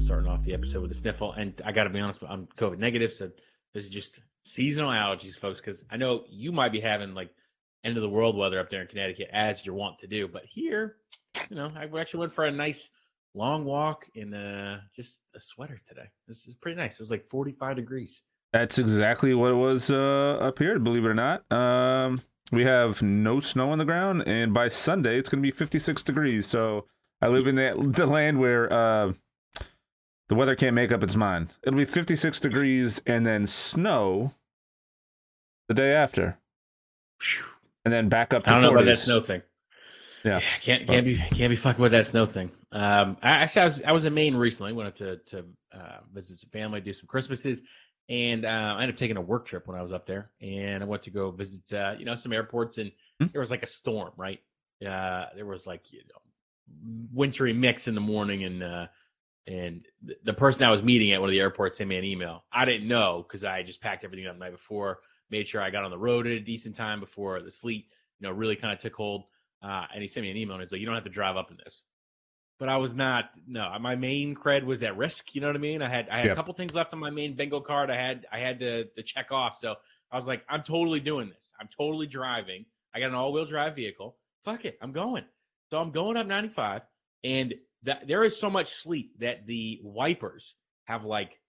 starting off the episode with a sniffle. And I got to be honest, I'm COVID negative, so this is just seasonal allergies, folks. Because I know you might be having like end of the world weather up there in Connecticut, as you're wont to do. But here, you know, I actually went for a nice long walk in uh, just a sweater today. This is pretty nice. It was like 45 degrees. That's exactly what it was uh, up here, believe it or not. Um, we have no snow on the ground, and by Sunday it's going to be 56 degrees. So I live in the, the land where uh, the weather can't make up its mind. It'll be 56 degrees and then snow the day after, and then back up to I don't 40s. know about that snow thing. Yeah. can't can't be can't be fucking with that snow thing. Um, I, actually, I was I was in Maine recently. Went up to to uh, visit some family, do some Christmases, and uh, I ended up taking a work trip when I was up there. And I went to go visit, uh, you know, some airports, and Hmm. there was like a storm, right? Uh, there was like you know, wintry mix in the morning, and uh, and th- the person I was meeting at one of the airports sent me an email. I didn't know because I just packed everything up the night before, made sure I got on the road at a decent time before the sleet, you know, really kind of took hold. Uh, and he sent me an email and he's like, "You don't have to drive up in this." But I was not. No, my Maine cred was at risk. You know what I mean? I had I had Yeah. a couple things left on my Maine bingo card. I had I had to to check off. So I was like, I'm totally doing this. I'm totally driving. I got an all wheel drive vehicle. Fuck it, I'm going. So I'm going up 95, and that there is so much sleep that the wipers have like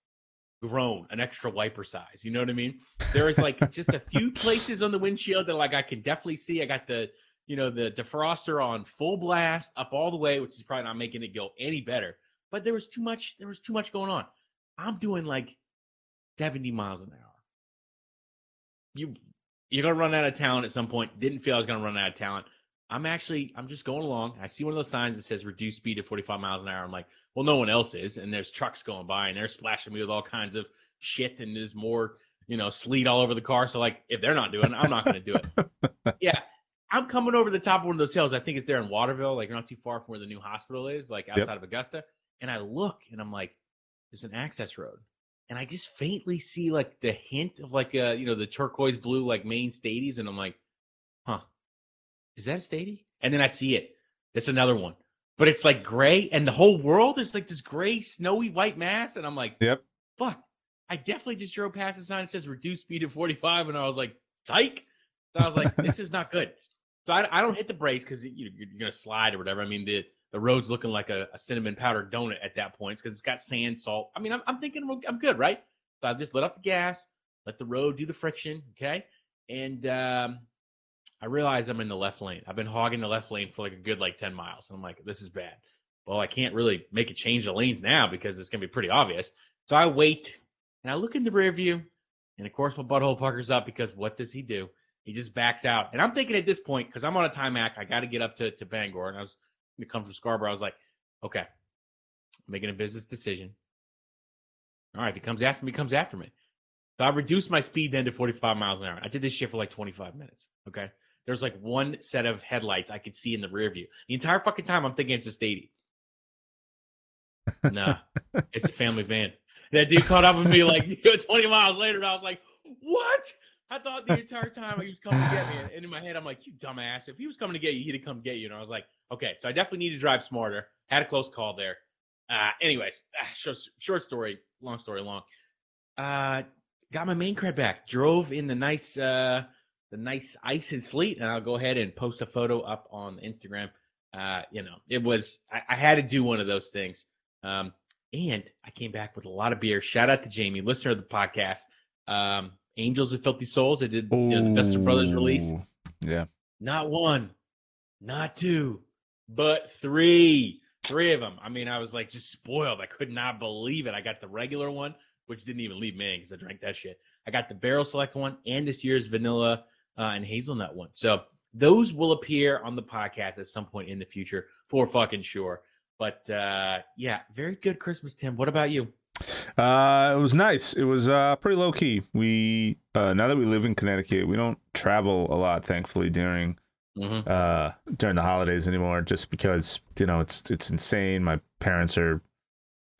grown an extra wiper size. You know what I mean? There is like just a few places on the windshield that like I can definitely see. I got the you know the defroster on full blast up all the way, which is probably not making it go any better. But there was too much. There was too much going on. I'm doing like 70 miles an hour. You you're gonna run out of talent at some point. Didn't feel I was gonna run out of talent. I'm actually I'm just going along. I see one of those signs that says reduce speed to 45 miles an hour. I'm like, well, no one else is, and there's trucks going by and they're splashing me with all kinds of shit, and there's more you know sleet all over the car. So like, if they're not doing, it, I'm not gonna do it. yeah, I'm coming over the top of one of those hills. I think it's there in Waterville, like not too far from where the new hospital is, like outside of Augusta. And I look and I'm like, there's an access road. And I just faintly see like the hint of like a, you know, the turquoise blue like Maine stadies. And I'm like, huh, is that a stady? And then I see it. It's another one. But it's like gray and the whole world is like this gray, snowy white mass. And I'm like, Yep. fuck. I definitely just drove past the sign that says reduce speed to 45. And I was like, psych. So I was like, this is not good. So I, I don't hit the brakes because you, you're going to slide or whatever. I mean, the, the road's looking like a, a cinnamon powder donut at that point because it's got sand, salt. I mean, I'm, I'm thinking I'm- I'm good, right? So I just let up the gas, let the road do the friction, okay? And um, I realize I'm in the left lane. I've been hogging the left lane for like a good like 10 miles. And I'm like, this is bad. Well, I can't really make a change the lanes now because it's going to be pretty obvious. So I wait and I look in the rear view. And of course, my butthole puckers up because what does he do? He just backs out. And I'm thinking at this point, because I'm on a time act, I got to get up to, to Bangor. And I was going to come from Scarborough. I was like, okay, I'm making a business decision. All right, if he comes after me, he comes after me. So I reduced my speed then to 45 miles an hour. I did this shit for like 25 minutes. Okay. There's like one set of headlights I could see in the rear view. The entire fucking time I'm thinking it's a stadium. Nah, it's a family van. That dude caught up with me like 20 miles later, and I was like, "What?" I thought the entire time he was coming to get me, and in my head, I'm like, "You dumbass! If he was coming to get you, he'd have come get you." And I was like, "Okay, so I definitely need to drive smarter." Had a close call there. Uh, anyways, ah, short, short story, long story long. Uh, got my Maine cred back. Drove in the nice, uh, the nice ice and sleet, and I'll go ahead and post a photo up on Instagram. Uh, you know, it was I, I had to do one of those things. Um, and I came back with a lot of beer. Shout out to Jamie, listener of the podcast. Um, Angels and Filthy Souls. I did you know, the Best of Brothers release. Yeah. Not one, not two, but three. Three of them. I mean, I was like just spoiled. I could not believe it. I got the regular one, which didn't even leave me because I drank that shit. I got the barrel select one and this year's vanilla uh, and hazelnut one. So those will appear on the podcast at some point in the future for fucking sure. But uh, yeah, very good Christmas, Tim. What about you? Uh, it was nice. It was uh pretty low key. We uh now that we live in Connecticut, we don't travel a lot, thankfully, during Mm-hmm. uh during the holidays anymore, just because you know it's it's insane. My parents are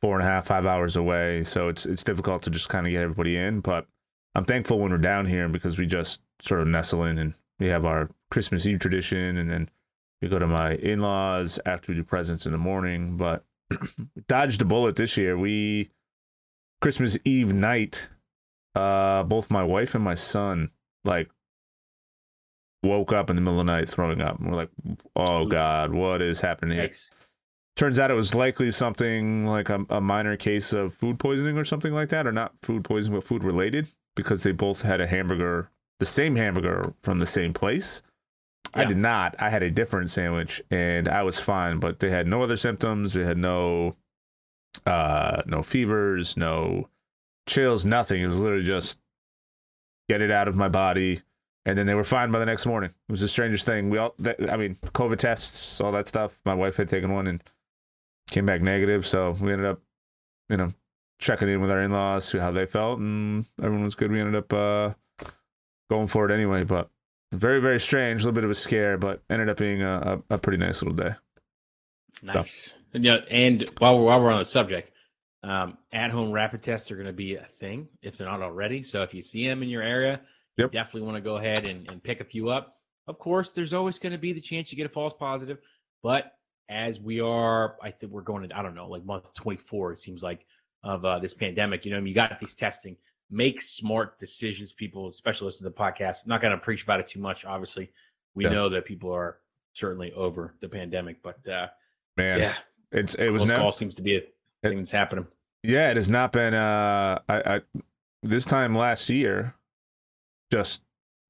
four and a half, five hours away, so it's it's difficult to just kind of get everybody in. But I'm thankful when we're down here because we just sort of nestle in and we have our Christmas Eve tradition, and then we go to my in laws after we do presents in the morning. But dodged a bullet this year. We Christmas Eve night, uh, both my wife and my son like woke up in the middle of the night throwing up. And we're like, oh God, what is happening here? Yikes. Turns out it was likely something like a, a minor case of food poisoning or something like that, or not food poisoning, but food related, because they both had a hamburger, the same hamburger from the same place. I did not. I had a different sandwich and I was fine, but they had no other symptoms. They had no uh no fevers, no chills, nothing. It was literally just get it out of my body. And then they were fine by the next morning. It was the strangest thing. We all, that, I mean, COVID tests, all that stuff. My wife had taken one and came back negative. So we ended up, you know, checking in with our in laws, see how they felt, and everyone was good. We ended up uh, going for it anyway. But very, very strange, a little bit of a scare, but ended up being a, a, a pretty nice little day. Nice. And, yeah, and while we're, while we're on the subject, um, at-home rapid tests are going to be a thing if they're not already. So if you see them in your area, Yep. you definitely want to go ahead and, and pick a few up. Of course, there's always going to be the chance you get a false positive, but as we are, I think we're going to, I don't know, like month 24, it seems like, of uh, this pandemic. You know, you got these testing. Make smart decisions, people, especially listen to the podcast. I'm not going to preach about it too much. Obviously, we Yeah. know that people are certainly over the pandemic, but uh, Man, yeah, it's it was never call seems to be a thing that's happening. Yeah, it has not been. Uh, I, I this time last year, just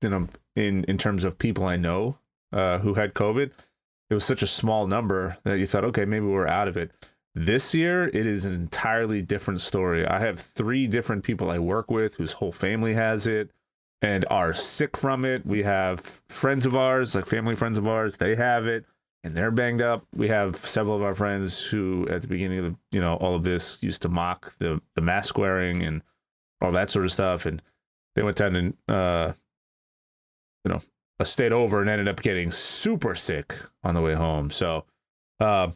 you know, in in terms of people I know uh, who had COVID, it was such a small number that you thought, okay, maybe we're out of it. This year, it is an entirely different story. I have three different people I work with whose whole family has it and are sick from it. We have friends of ours, like family friends of ours, they have it and they're banged up. We have several of our friends who, at the beginning of the, you know all of this, used to mock the the mask wearing and all that sort of stuff, and they went down and uh, you know, a state over and ended up getting super sick on the way home. So, uh,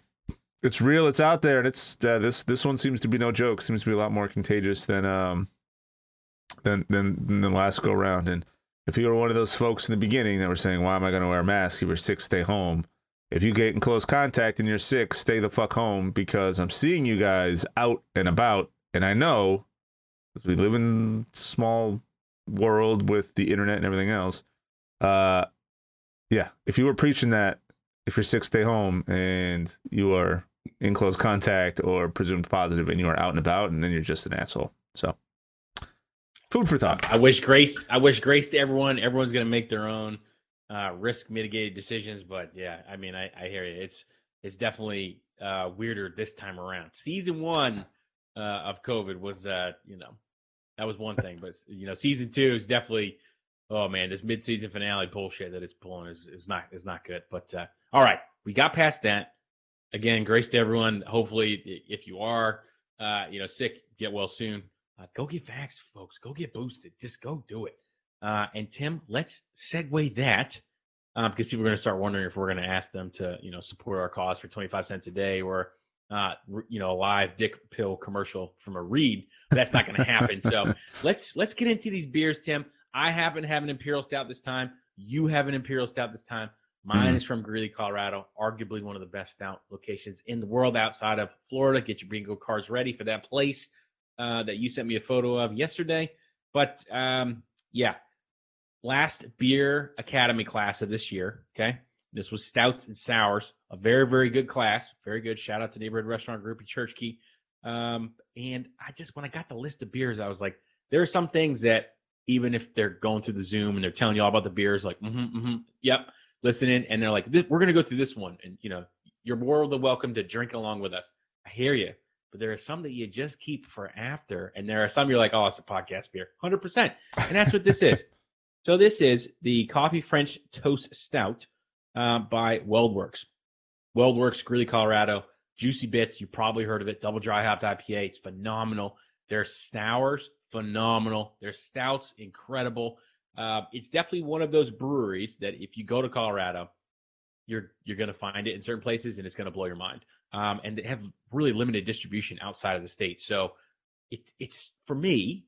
it's real, it's out there, and it's uh, this this one seems to be no joke. Seems to be a lot more contagious than um than than, than the last go round. And if you were one of those folks in the beginning that were saying, "Why am I going to wear a mask? You were sick, stay home." If you get in close contact and you're sick, stay the fuck home because I'm seeing you guys out and about, and I know 'cause we live in small world with the internet and everything else. Uh, yeah, if you were preaching that, if you're sick, stay home, and you are in close contact or presumed positive, and you are out and about, and then you're just an asshole. So, food for thought. I wish grace. I wish grace to everyone. Everyone's going to make their own uh, risk mitigated decisions, but yeah, I mean, I, I hear you. It's it's definitely uh, weirder this time around. Season one uh, of COVID was, uh, you know, that was one thing, but you know, season two is definitely. Oh man, this mid-season finale bullshit that it's pulling is, is not is not good. But uh, all right, we got past that. Again, grace to everyone. Hopefully, if you are, uh, you know, sick, get well soon. Uh, go get vaxxed, folks. Go get boosted. Just go do it. Uh, and Tim, let's segue that because people are going to start wondering if we're going to ask them to, you know, support our cause for 25 cents a day or, uh, you know, a live dick pill commercial from a read. That's not going to happen. so let's let's get into these beers, Tim. I happen to have an imperial stout this time. You have an imperial stout this time. Mine Mhm. is from Greeley, Colorado, arguably one of the best stout locations in the world outside of Florida. Get your bingo cards ready for that place uh, that you sent me a photo of yesterday. But um, yeah, last beer academy class of this year. Okay, this was stouts and sours, a very very good class, very good. Shout out to neighborhood restaurant group at Church Key. Um, and I just when I got the list of beers, I was like, there are some things that even if they're going through the Zoom and they're telling you all about the beers, like, mm-hmm, mm-hmm, yep, listening, and they're like, we're gonna go through this one, and you know, you're more than welcome to drink along with us. I hear you, but there are some that you just keep for after, and there are some you're like, oh, it's a podcast beer, hundred percent, and that's what this is. So this is the Coffee French Toast Stout uh, by WeldWerks. WeldWerks, Greeley, Colorado. Juicy Bits, you probably heard of it. Double dry hopped IPA. It's phenomenal. Their sours, phenomenal. Their stouts, incredible. Uh, it's definitely one of those breweries that if you go to Colorado, you're you're going to find it in certain places, and it's going to blow your mind. Um, and they have really limited distribution outside of the state. So it, it's for me,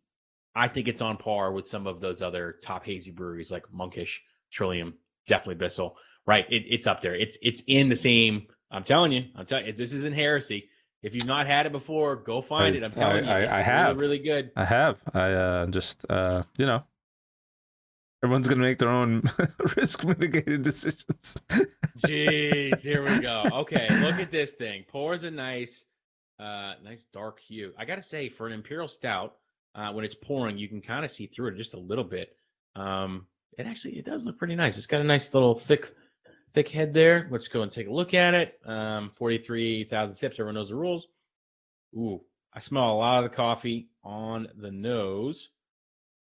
I think it's on par with some of those other top hazy breweries like Monkish, Trillium, definitely Bissell. Right, it, it's up there. It's it's in the same. I'm telling you, I'm telling you, this isn't heresy. If you've not had it before, go find I- it. I'm telling I- you, I- it's I really, have. really good. I have. I uh, just uh, you know, everyone's gonna make their own risk mitigated decisions. Jeez, here we go. Okay, look at this thing. Pours a nice, uh, nice dark hue. I gotta say, for an imperial stout, uh, when it's pouring, you can kind of see through it just a little bit. Um, it actually it does look pretty nice. It's got a nice little thick, thick head there. Let's go and take a look at it. Um, forty-three thousand sips. Everyone knows the rules. Ooh, I smell a lot of the coffee on the nose.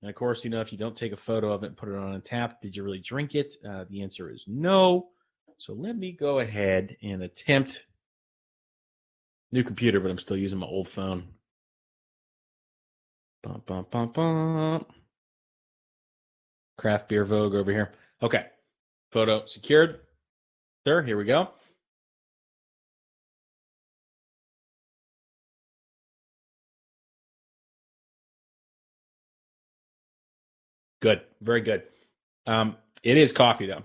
And of course, you know, if you don't take a photo of it and put it on a tap, did you really drink it? Uh, the answer is no. So let me go ahead and attempt new computer, but I'm still using my old phone. Bum, bum, bum, bum. Craft beer Vogue over here. Okay. Photo secured. Sure, here we go. Good. Very good. Um, it is coffee though.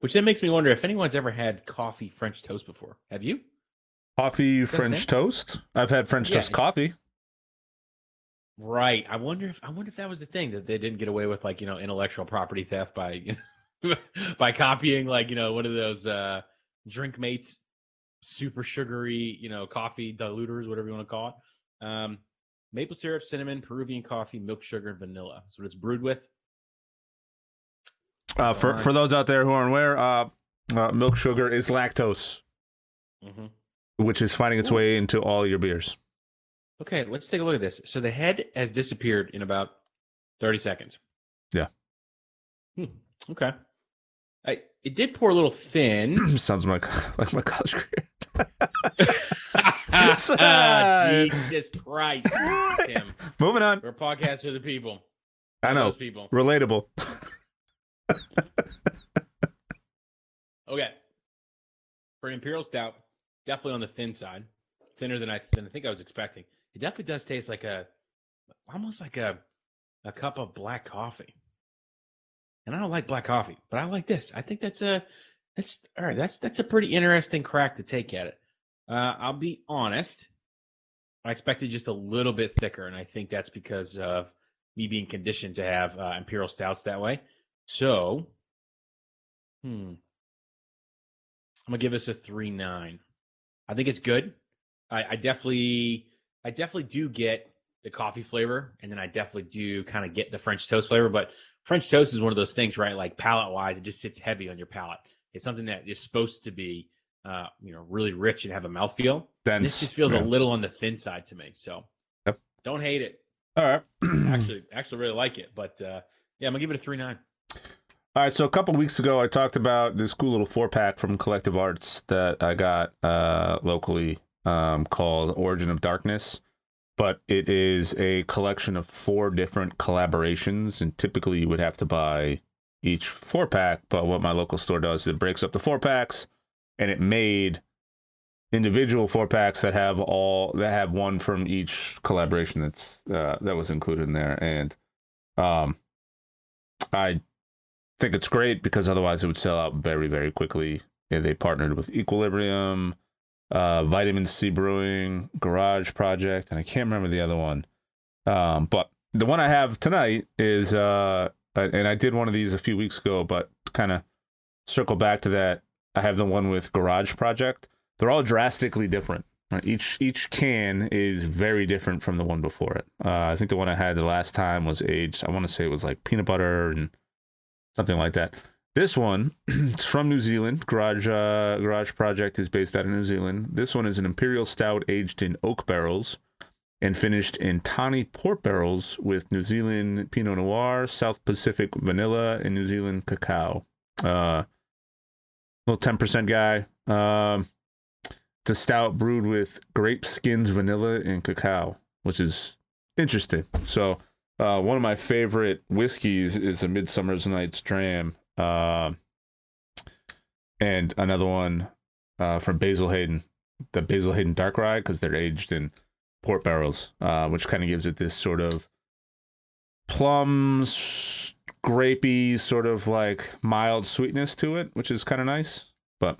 Which then makes me wonder if anyone's ever had coffee French toast before. Have you? Coffee French toast. I've had French Yeah, toast coffee. Right. I wonder if I wonder if that was the thing that they didn't get away with like, you know, intellectual property theft by you know, by copying like, you know, one of those uh drink mates super sugary, you know, coffee diluters, whatever you want to call it. Um maple syrup, cinnamon, Peruvian coffee, milk sugar, and vanilla. That's what it's brewed with. Uh, for for those out there who aren't aware, uh, uh, milk sugar is lactose, hmm which is finding its way into all your beers. Okay, let's take a look at this. So the head has disappeared in about 30 seconds. Yeah. Hmm, okay. I, it did pour a little thin. Sounds like like my college career. Ah, Jesus Christ. Tim, Moving on. we're a podcast for the people. I know. Those people. Relatable. Okay. For Imperial Stout, definitely on the thin side. Thinner than I, than I think I was expecting. It definitely does taste like a, almost like a, a cup of black coffee. And I don't like black coffee, but I like this. I think that's a, that's all right. That's that's a pretty interesting crack to take at it. Uh, I'll be honest. I expected just a little bit thicker, and I think that's because of me being conditioned to have uh, imperial stouts that way. So, hmm, I'm gonna give this a three nine. I think it's good. I, I definitely, I definitely do get the coffee flavor, and then I definitely do kind of get the French toast flavor. But French toast is one of those things, right? Like palate wise, it just sits heavy on your palate. It's something that is supposed to be, uh, you know, really rich and have a mouthfeel. And this Dense. just feels Yeah. a little on the thin side to me. So, Yep. don't hate it. All right. Actually, actually really like it. But uh, yeah, I'm gonna give it a three nine. All right, so a couple weeks ago, I talked about this cool little four pack from Collective Arts that I got uh, locally um, called Origin of Darkness. But it is a collection of four different collaborations, and typically you would have to buy each four pack. But what my local store does is it breaks up the four packs, and it made individual four packs that have all that have one from each collaboration that's uh, that was included in there, and um, I think it's great because otherwise it would sell out very very quickly. Yeah, they partnered with Equilibrium, uh, Vitamin Sea Brewing, Garage Project, and I can't remember the other one. Um, but the one I have tonight is, uh, and I did one of these a few weeks ago, but kind of circle back to that. I have the one with Garage Project. They're all drastically different. Right? Each each can is very different from the one before it. Uh, I think the one I had the last time was aged. I want to say it was like peanut butter and something like that. This one, it's from New Zealand. Garage uh, Garage Project is based out of New Zealand. This one is an imperial stout aged in oak barrels and finished in tawny port barrels with New Zealand Pinot Noir, South Pacific vanilla, and New Zealand cacao. Uh, little ten percent guy. Um, it's a stout brewed with grape skins, vanilla, and cacao, which is interesting. So, uh, one of my favorite whiskeys is a Midsummer's Night's Dram, uh, and another one uh, from Basil Hayden, the Basil Hayden Dark Rye, because they're aged in port barrels, uh, which kind of gives it this sort of plums, grapey, sort of like mild sweetness to it, which is kind of nice. But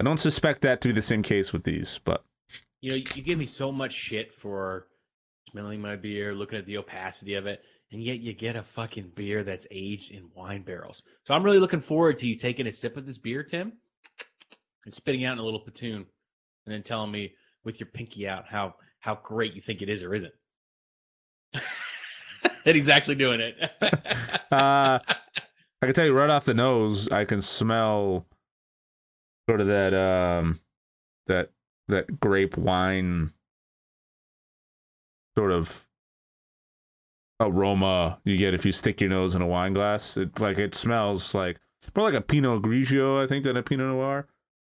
I don't suspect that to be the same case with these. But you know, you give me so much shit for smelling my beer, looking at the opacity of it, and yet you get a fucking beer that's aged in wine barrels. So I'm really looking forward to you taking a sip of this beer, Tim, and spitting out in a little platoon, and then telling me with your pinky out how how great you think it is or isn't. that he's actually doing it. uh, I can tell you right off the nose, I can smell sort of that um that that grape wine sort of aroma you get if you stick your nose in a wine glass. It like it smells like more like a Pinot Grigio, I think, than a Pinot Noir.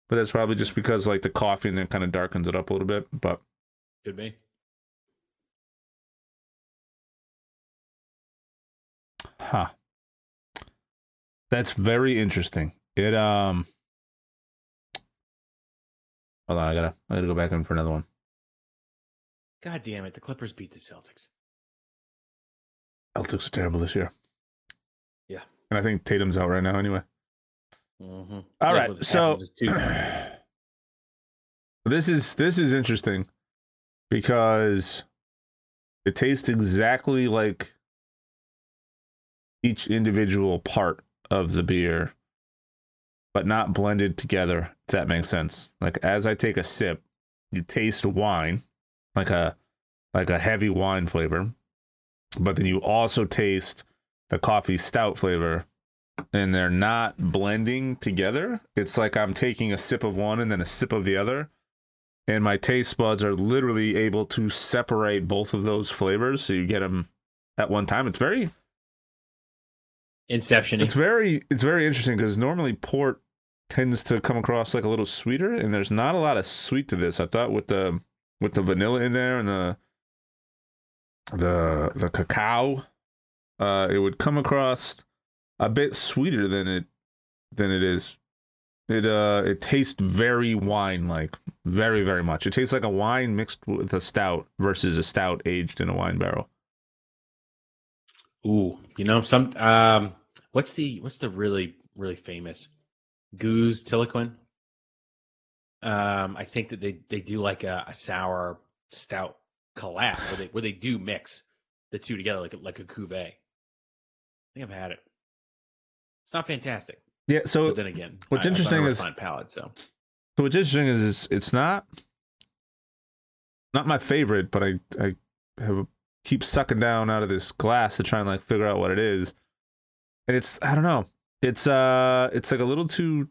But that's probably just because like the coffee and then kind of darkens it up a little bit. But could be. Huh. That's very interesting. It um Hold on, I gotta I gotta go back in for another one. God damn it, the Clippers beat the Celtics. Celtics are terrible this year. Yeah. And I think Tatum's out right now anyway. Mm-hmm. All right, so this is this is interesting because it tastes exactly like each individual part of the beer, but not blended together, if that makes sense. Like as I take a sip, you taste wine, like a like a heavy wine flavor, but then you also taste the coffee stout flavor and they're not blending together. It's like I'm taking a sip of one and then a sip of the other. And my taste buds are literally able to separate both of those flavors so you get them at one time. It's very Inception. It's very it's very interesting because normally port tends to come across like a little sweeter, and there's not a lot of sweet to this. I thought with the with the vanilla in there and the the the cacao, uh, it would come across a bit sweeter than it than it is. It uh it tastes very wine like, very very much. It tastes like a wine mixed with a stout versus a stout aged in a wine barrel. Ooh, you know some um what's the what's the really really famous Gueuze Tilquin? Um I think that they they do like a, a sour stout collapse where they where they do mix the two together like like a cuvee. I think I've had it. It's not fantastic. Yeah. So but then again, what's I, interesting I is palate. So, so what's interesting is it's, it's not not my favorite, but I I have keep sucking down out of this glass to try and like figure out what it is. And it's I don't know. It's uh it's like a little too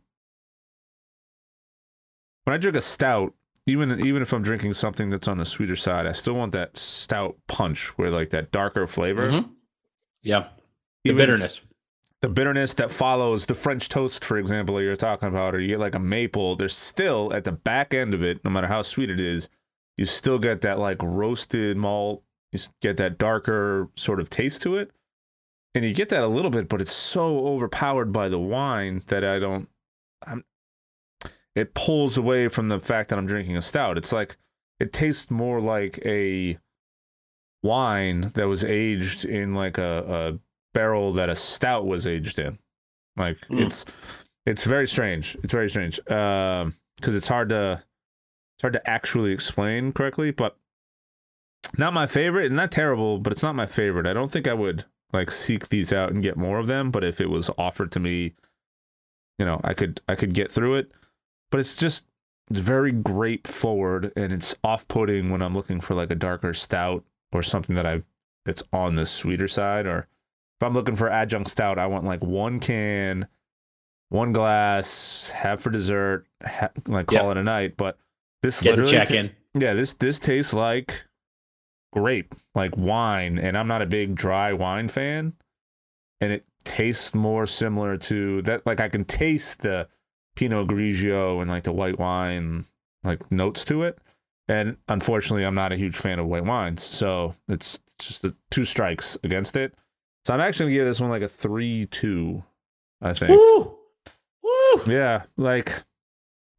when I drink a stout, even even if I'm drinking something that's on the sweeter side, I still want that stout punch where like that darker flavor. Mm-hmm. Yeah. The even bitterness. The bitterness that follows the French toast, for example, that you're talking about, or you get like a maple, there's still at the back end of it, no matter how sweet it is, you still get that like roasted malt you get that darker sort of taste to it. And you get that a little bit, but it's so overpowered by the wine that I don't I'm it pulls away from the fact that I'm drinking a stout. It's like it tastes more like a wine that was aged in like a, a barrel that a stout was aged in. Like mm. it's it's very strange. It's very strange. Um because it's hard to it's hard to actually explain correctly, but not my favorite, and not terrible, but it's not my favorite. I don't think I would like seek these out and get more of them, but if it was offered to me, you know, I could I could get through it. But it's just it's very grape forward and it's off-putting when I'm looking for like a darker stout or something that I've that's on the sweeter side or if I'm looking for adjunct stout, I want like one can, one glass, have for dessert, ha- like call yep. it a night. But this Get literally, check in. yeah, this this tastes like grape, like wine, and I'm not a big dry wine fan, and it tastes more similar to that. Like I can taste the Pinot Grigio and like the white wine like notes to it. And unfortunately, I'm not a huge fan of white wines, so it's just the two strikes against it. So I'm actually gonna give this one like a three-two. I think. Woo! Woo! Yeah, like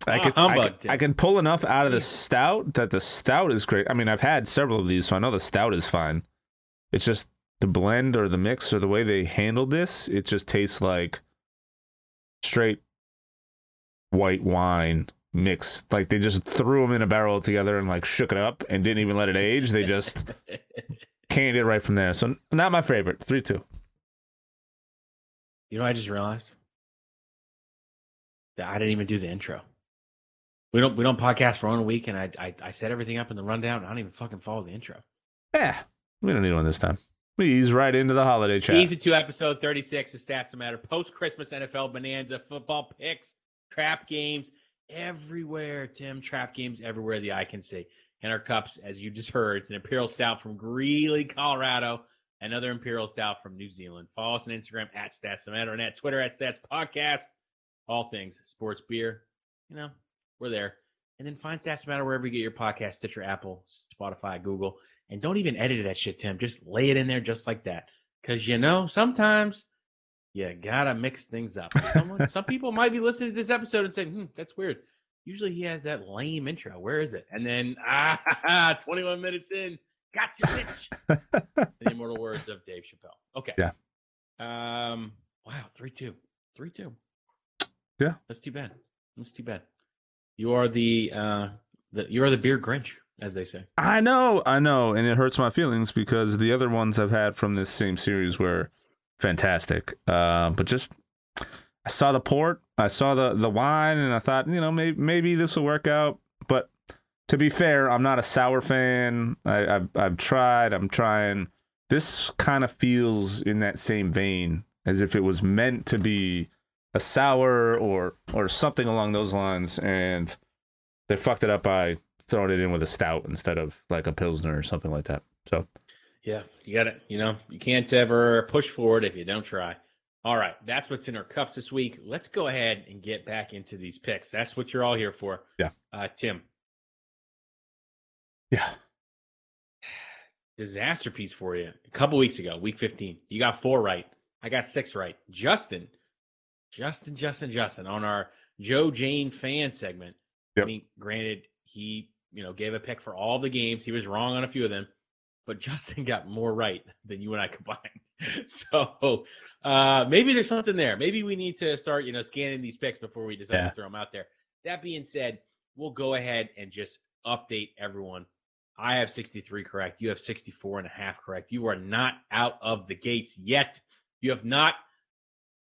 I ah, can, I can, I can pull enough out of the stout that the stout is great. I mean, I've had several of these, so I know the stout is fine. It's just the blend or the mix or the way they handled this. It just tastes like straight white wine mix. Like they just threw them in a barrel together and like shook it up and didn't even let it age. They just canned it right from there. So not my favorite. Three two. You know, what I just realized that I didn't even do the intro. We don't we don't podcast for one week, and I, I I set everything up in the rundown. I don't even fucking follow the intro. Yeah, we don't need one this time. Ease right into the holiday chat. Season two, episode thirty six. The stats matter. Post Christmas NFL bonanza, football picks, trap games everywhere. Tim, trap games everywhere the eye can see. And our cups, as you just heard, it's an Imperial Stout from Greeley, Colorado. Another Imperial Stout from New Zealand. Follow us on Instagram at Stats Matter and at Twitter at Stats Podcast. All things sports beer. You know, we're there. And then find Stats Matter wherever you get your podcast, Stitcher, Apple, Spotify, Google. And don't even edit that shit, Tim. Just lay it in there just like that. Because, you know, sometimes you got to mix things up. Someone, some people might be listening to this episode and saying, hmm, that's weird. Usually he has that lame intro. Where is it? And then, ah, 21 minutes in, gotcha, bitch. the immortal words of Dave Chappelle. Okay. Yeah. Um. Wow. Three two. Three two. Yeah. That's too bad. That's too bad. You are the uh the you are the beer Grinch, as they say. I know, I know, and it hurts my feelings because the other ones I've had from this same series were fantastic. Uh, but just I saw the port, I saw the the wine, and I thought, you know, maybe maybe this will work out. But to be fair, I'm not a sour fan. I, I've I've tried. I'm trying. This kind of feels in that same vein as if it was meant to be a sour or or something along those lines, and they fucked it up by throwing it in with a stout instead of like a pilsner or something like that. So Yeah, you got it. You know, you can't ever push forward if you don't try. All right, that's what's in our cups this week. Let's go ahead and get back into these picks. That's what you're all here for. Yeah. Uh, Tim, yeah, disaster piece for you. A couple weeks ago, week 15, you got four right. I got six right. Justin, Justin, Justin, Justin on our Joe Jane fan segment. Yep. I mean, granted, he you know gave a pick for all the games. He was wrong on a few of them, but Justin got more right than you and I combined. so uh, maybe there's something there. Maybe we need to start you know scanning these picks before we decide Yeah. to throw them out there. That being said, we'll go ahead and just update everyone. I have 63 correct. You have 64 and a half correct. You are not out of the gates yet. You have not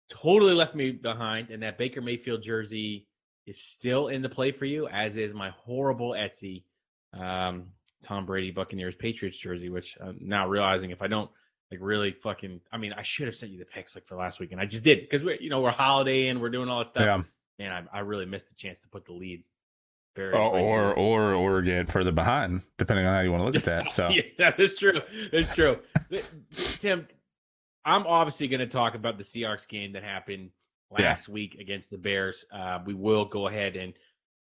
totally left me behind, and that Baker Mayfield jersey is still in the play for you, as is my horrible Etsy um, Tom Brady Buccaneers Patriots jersey, which I'm now realizing if I don't like really fucking, I mean, I should have sent you the pics like for last week, and I just did because we're you know we're holiday and we're doing all this stuff, yeah. and I, I really missed the chance to put the lead. Very Or, or or or get further behind, depending on how you want to look at that. So yeah, that is true. That's true. Tim, I'm obviously going to talk about the Seahawks game that happened Yeah. last week against the Bears. Uh, we will go ahead and,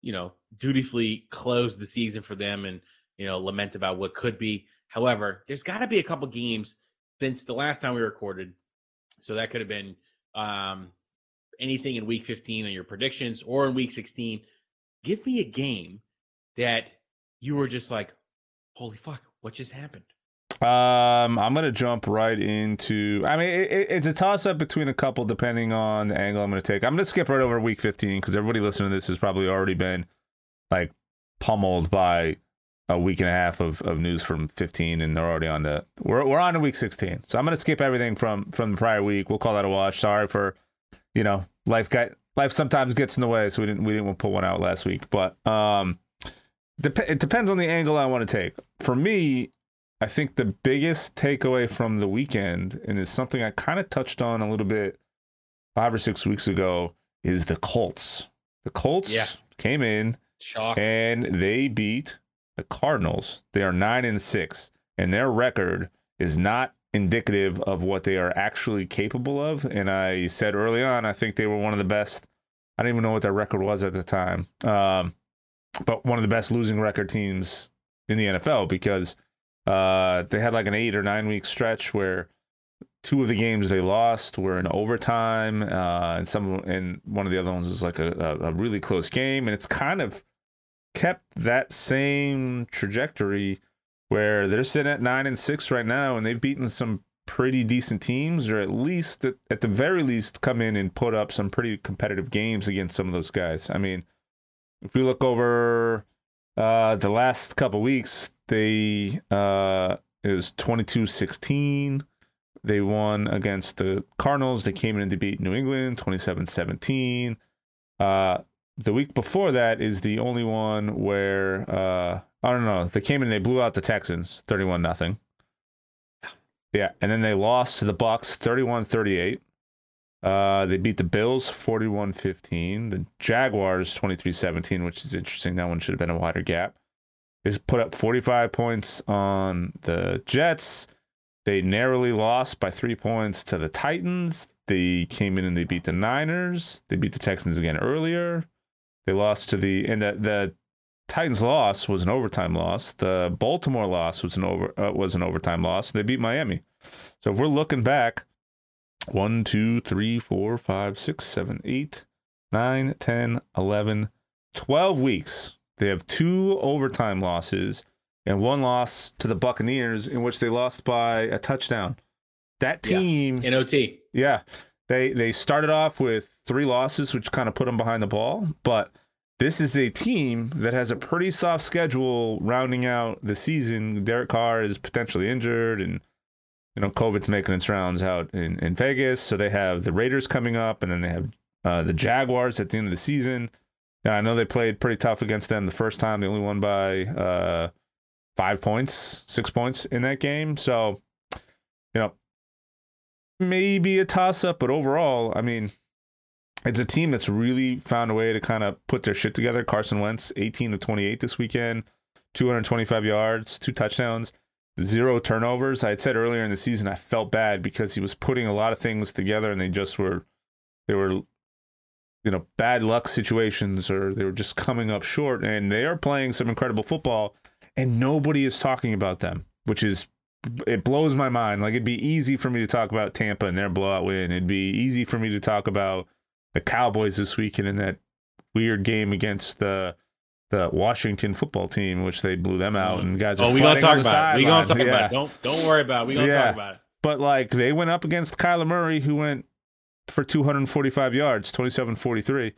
you know, dutifully close the season for them and, you know, lament about what could be. However, there's got to be a couple games since the last time we recorded. So that could have been um, anything in week 15 on your predictions or in week 16. Give me a game that you were just like, holy fuck, what just happened? Um, I'm gonna jump right into. I mean, it, it- it's a toss up between a couple, depending on the angle I'm gonna take. I'm gonna skip right over week 15 because everybody listening to this has probably already been like pummeled by a week and a half of, of news from 15, and they're already on the. We're we're on to week 16, so I'm gonna skip everything from from the prior week. We'll call that a wash. Sorry for, you know, life got life sometimes gets in the way, so we didn't we didn't want to put one out last week, but um. Dep- it depends on the angle I want to take. For me, I think the biggest takeaway from the weekend, and is something I kind of touched on a little bit five or six weeks ago, is the Colts. The Colts Yeah. came in Shock. and they beat the Cardinals. They are nine and six, and their record is not indicative of what they are actually capable of. And I said early on, I think they were one of the best. I don't even know what their record was at the time, um, but one of the best losing record teams in the NFL because uh, they had like an eight or nine week stretch where two of the games they lost were in overtime, uh, and some and one of the other ones was like a, a, a really close game, and it's kind of kept that same trajectory where they're sitting at nine and six right now, and they've beaten some pretty decent teams, or at least at, at the very least come in and put up some pretty competitive games against some of those guys. I mean, if we look over uh, the last couple weeks, they uh, it was 22-16. They won against the Cardinals. They came in and to beat New England 27-17. Uh, the week before that is the only one where uh, I don't know. They came in. And they blew out the Texans 31 nothing. Yeah, and then they lost to the Bucks 31-38. Uh, they beat the Bills 41-15. The Jaguars 23-17, which is interesting. That one should have been a wider gap. They put up 45 points on the Jets. They narrowly lost by three points to the Titans. They came in and they beat the Niners. They beat the Texans again earlier. They lost to the and the, the Titans loss was an overtime loss. The Baltimore loss was an over uh, was an overtime loss. They beat Miami. So if we're looking back, one, two, three, four, five, six, seven, eight, nine, 10, 11, 12 weeks. They have two overtime losses and one loss to the Buccaneers in which they lost by a touchdown. That team in OT. Yeah. They they started off with three losses which kind of put them behind the ball, but this is a team that has a pretty soft schedule rounding out the season. Derek Carr is potentially injured and you know, COVID's making its rounds out in, in Vegas. So they have the Raiders coming up, and then they have uh, the Jaguars at the end of the season. And I know they played pretty tough against them the first time. They only won by uh, five points, six points in that game. So, you know, maybe a toss up, but overall, I mean, it's a team that's really found a way to kind of put their shit together. Carson Wentz, 18 to 28 this weekend, 225 yards, two touchdowns zero turnovers. I had said earlier in the season I felt bad because he was putting a lot of things together and they just were they were you know bad luck situations or they were just coming up short and they are playing some incredible football and nobody is talking about them, which is it blows my mind. Like it'd be easy for me to talk about Tampa and their blowout win. It'd be easy for me to talk about the Cowboys this weekend in that weird game against the the Washington football team, which they blew them out, mm-hmm. and guys. Oh, we gonna talk about it. We gonna talk yeah. about it. Don't don't worry about it. We gonna yeah. talk about it. But like they went up against Kyler Murray, who went for 245 yards, 27-43.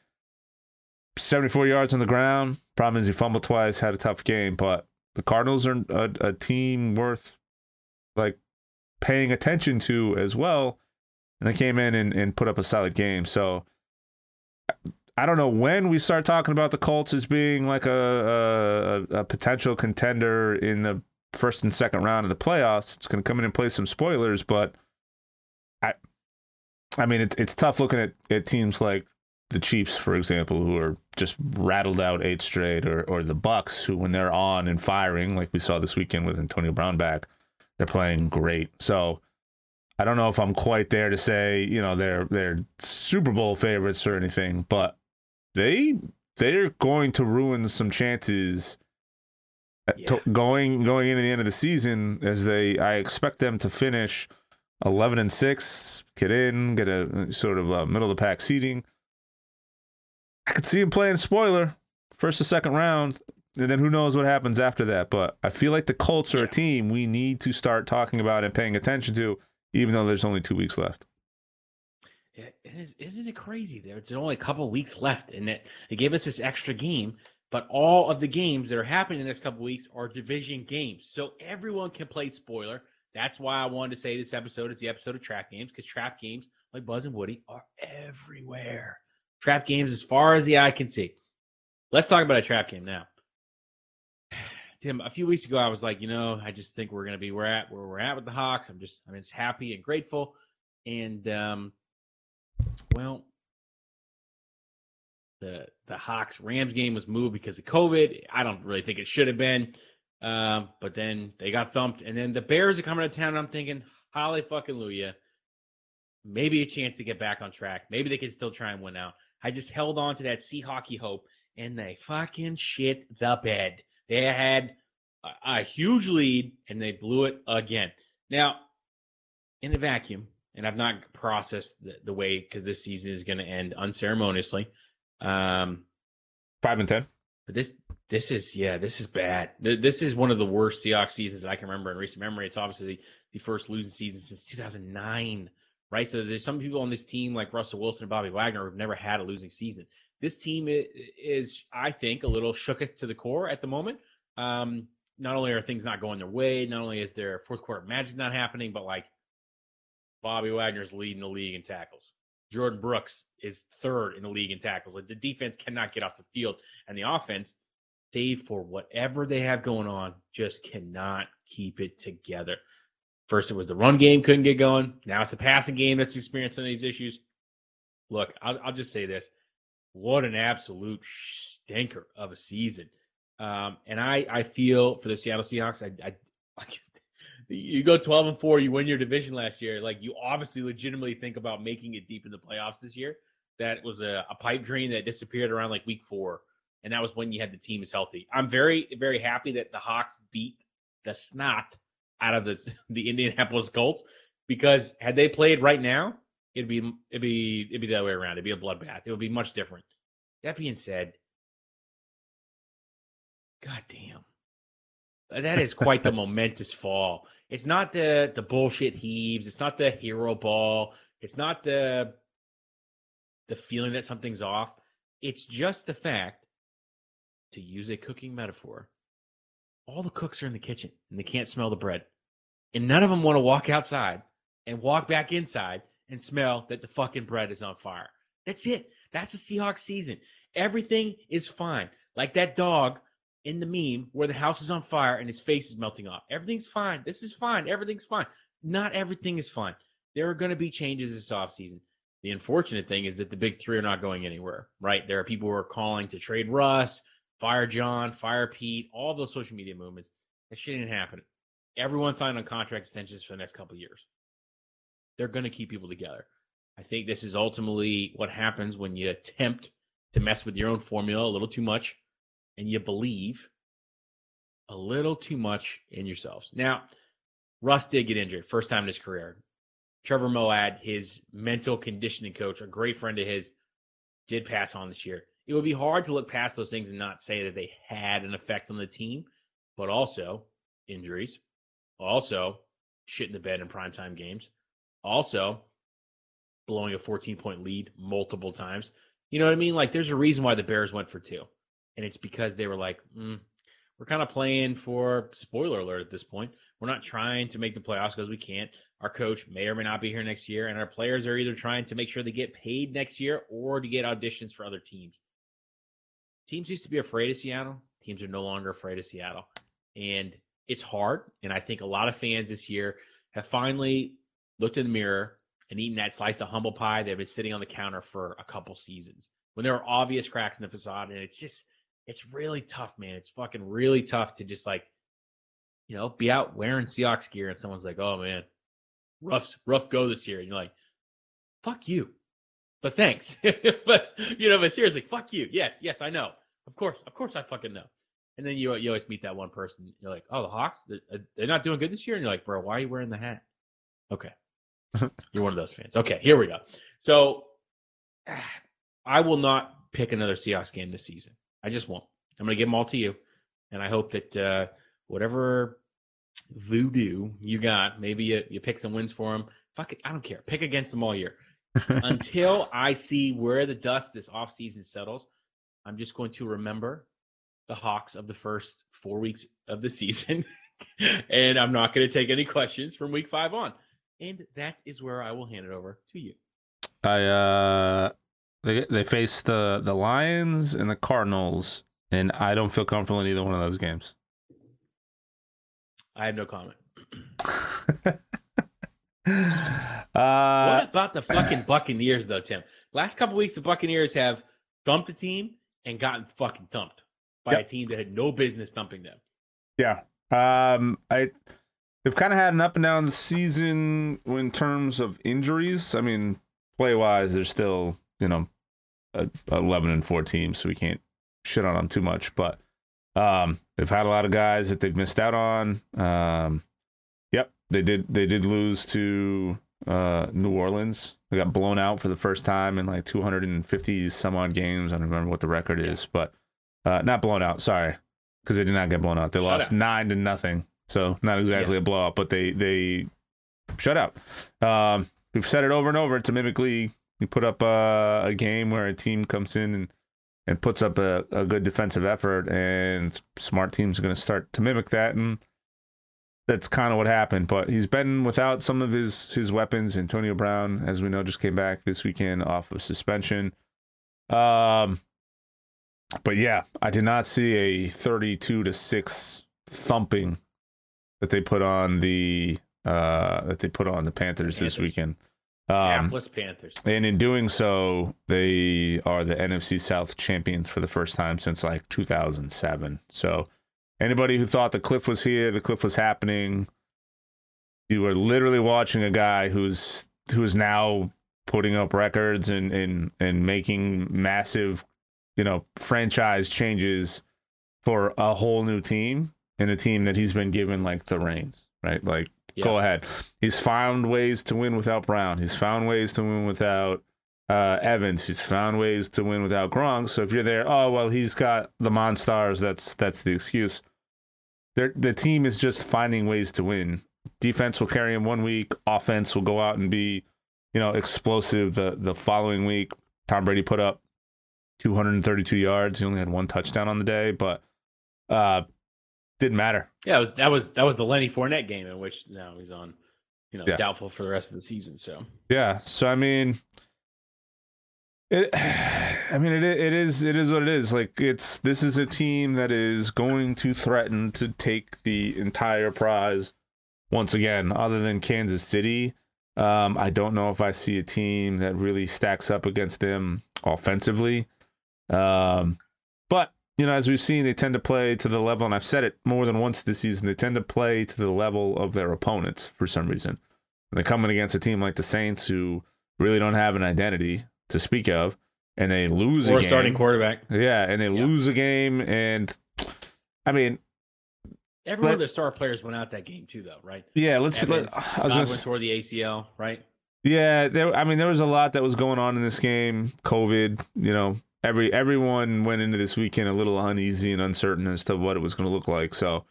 74 yards on the ground. Problem is he fumbled twice, had a tough game, but the Cardinals are a, a team worth like paying attention to as well. And they came in and, and put up a solid game. So I don't know when we start talking about the Colts as being like a, a, a potential contender in the first and second round of the playoffs. It's going to come in and play some spoilers, but I, I mean, it's it's tough looking at, at teams like the Chiefs, for example, who are just rattled out eight straight, or or the Bucks, who when they're on and firing, like we saw this weekend with Antonio Brown back, they're playing great. So I don't know if I'm quite there to say you know they're they're Super Bowl favorites or anything, but they they're going to ruin some chances uh, yeah. to, going going into the end of the season as they I expect them to finish 11 and 6 get in get a uh, sort of a middle of the pack seating I could see them playing spoiler first or second round and then who knows what happens after that but I feel like the Colts are a team we need to start talking about and paying attention to even though there's only 2 weeks left it is, isn't it crazy? There's only a couple weeks left, and that it gave us this extra game. But all of the games that are happening in the next couple weeks are division games, so everyone can play spoiler. That's why I wanted to say this episode is the episode of trap games because trap games like Buzz and Woody are everywhere. Trap games as far as the eye can see. Let's talk about a trap game now. Tim, a few weeks ago, I was like, you know, I just think we're going to be where at where we're at with the Hawks. I'm just, I'm just happy and grateful. And um, well, the the Hawks Rams game was moved because of COVID. I don't really think it should have been. Um, but then they got thumped, and then the Bears are coming to town. I'm thinking, holly fucking Luya. Maybe a chance to get back on track. Maybe they can still try and win out. I just held on to that sea hockey hope, and they fucking shit the bed. They had a, a huge lead, and they blew it again. Now, in the vacuum, and I've not processed the, the way because this season is going to end unceremoniously. Um, Five and ten. But this this is yeah this is bad. This is one of the worst Seahawks seasons I can remember in recent memory. It's obviously the first losing season since 2009, right? So there's some people on this team like Russell Wilson and Bobby Wagner who've never had a losing season. This team is, I think, a little shooketh to the core at the moment. Um, not only are things not going their way, not only is their fourth quarter magic not happening, but like Bobby Wagner's leading the league in tackles. Jordyn Brooks is third in the league in tackles. Like the defense cannot get off the field, and the offense, save for whatever they have going on, just cannot keep it together. First, it was the run game couldn't get going. Now it's the passing game that's experiencing these issues. Look, I'll, I'll just say this: what an absolute stinker of a season. Um, and I, I feel for the Seattle Seahawks, I, I, you go 12 and four, you win your division last year. Like you obviously legitimately think about making it deep in the playoffs this year. That was a, a pipe dream that disappeared around like week four. And that was when you had the team is healthy. I'm very, very happy that the Hawks beat the snot out of the, the Indianapolis Colts because had they played right now, it'd be it'd be it'd be the other way around. It'd be a bloodbath. It would be much different. That being said, God damn. That is quite the momentous fall. It's not the the bullshit heaves. It's not the hero ball. It's not the the feeling that something's off. It's just the fact, to use a cooking metaphor, all the cooks are in the kitchen and they can't smell the bread. And none of them want to walk outside and walk back inside and smell that the fucking bread is on fire. That's it. That's the Seahawks season. Everything is fine. Like that dog in the meme where the house is on fire and his face is melting off. Everything's fine. This is fine. Everything's fine. Not everything is fine. There are going to be changes this offseason. The unfortunate thing is that the big three are not going anywhere, right? There are people who are calling to trade Russ, fire John, fire Pete, all those social media movements. That shit didn't happen. Everyone signed on contract extensions for the next couple years. They're going to keep people together. I think this is ultimately what happens when you attempt to mess with your own formula a little too much and you believe a little too much in yourselves. Now, Russ did get injured, first time in his career. Trevor Moawad, his mental conditioning coach, a great friend of his, did pass on this year. It would be hard to look past those things and not say that they had an effect on the team, but also injuries, also shit in the bed in primetime games, also blowing a 14 point lead multiple times. You know what I mean? Like, there's a reason why the Bears went for two and it's because they were like, mm, we're kind of playing for spoiler alert at this point. We're not trying to make the playoffs because we can't. Our coach may or may not be here next year, and our players are either trying to make sure they get paid next year or to get auditions for other teams. Teams used to be afraid of Seattle. Teams are no longer afraid of Seattle, and it's hard. And I think a lot of fans this year have finally looked in the mirror and eaten that slice of humble pie that have been sitting on the counter for a couple seasons when there are obvious cracks in the facade, and it's just it's really tough, man. It's fucking really tough to just like, you know, be out wearing Seahawks gear and someone's like, oh man, rough, rough go this year. And you're like, fuck you. But thanks. but you know, but seriously, fuck you. Yes, yes, I know. Of course, of course I fucking know. And then you uh, you always meet that one person. You're like, oh, the Hawks, they're, uh, they're not doing good this year. And you're like, bro, why are you wearing the hat? Okay. You're one of those fans. Okay, here we go. So I will not pick another Seahawks game this season. I just won't. I'm going to give them all to you, and I hope that uh, whatever voodoo you got, maybe you, you pick some wins for them. Fuck it, I don't care. Pick against them all year until I see where the dust this offseason settles. I'm just going to remember the Hawks of the first four weeks of the season, and I'm not going to take any questions from week five on. And that is where I will hand it over to you. I uh they they face the the Lions and the Cardinals, and I don't feel comfortable in either one of those games. I have no comment. uh, what about the fucking Buccaneers though, Tim? Last couple weeks, the Buccaneers have thumped a team and gotten fucking thumped by yep. a team that had no business thumping them. Yeah. Um, I they've kind of had an up and down season in terms of injuries. I mean, play wise, they're still you know, a, 11 and 4 team, so we can't shit on them too much. But um, they've had a lot of guys that they've missed out on. Um, yep, they did. They did lose to uh, New Orleans. They got blown out for the first time in like 250 some odd games. I don't remember what the record is, but uh, not blown out. Sorry, because they did not get blown out. They shut lost out. nine to nothing. So not exactly yeah. a blowout, but they they shut out. Um, we've said it over and over. It's a mimic league you put up uh, a game where a team comes in and and puts up a, a good defensive effort, and smart teams are going to start to mimic that, and that's kind of what happened. But he's been without some of his his weapons. Antonio Brown, as we know, just came back this weekend off of suspension. Um, but yeah, I did not see a thirty-two to six thumping that they put on the uh that they put on the Panthers, this weekend. Um, Panthers. and in doing so, they are the NFC South champions for the first time since like 2007. So, anybody who thought the cliff was here, the cliff was happening, you were literally watching a guy who's who's now putting up records and and and making massive, you know, franchise changes for a whole new team and a team that he's been given like the reins, right? Like go ahead. He's found ways to win without Brown. He's found ways to win without uh, Evans. He's found ways to win without Gronk. So if you're there, oh well, he's got the Monstars. That's that's the excuse. They're, the team is just finding ways to win. Defense will carry him one week. Offense will go out and be, you know, explosive the the following week. Tom Brady put up 232 yards. He only had one touchdown on the day, but uh, didn't matter. Yeah, that was that was the Lenny Fournette game in which now he's on, you know, Yeah. doubtful for the rest of the season. So Yeah. So I mean, it. I mean, it it is it is what it is. Like it's this is a team that is going to threaten to take the entire prize once again. Other than Kansas City, um, I don't know if I see a team that really stacks up against them offensively. Um, you know, as we've seen, they tend to play to the level, and I've said it more than once this season. They tend to play to the level of their opponents for some reason. And they're coming against a team like the Saints who really don't have an identity to speak of, and they lose or a game. starting quarterback. yeah, and they Yeah. lose a game, and I mean, Every one of But- their star players went out that game too, though, right? yeah, let's. Evans, Let, I was Godwin gonna, s- tore the ACL, right? yeah, there. I mean, there was a lot that was going on in this game. COVID, you know, every everyone went into this weekend a little uneasy and uncertain as to what it was going to look like. So.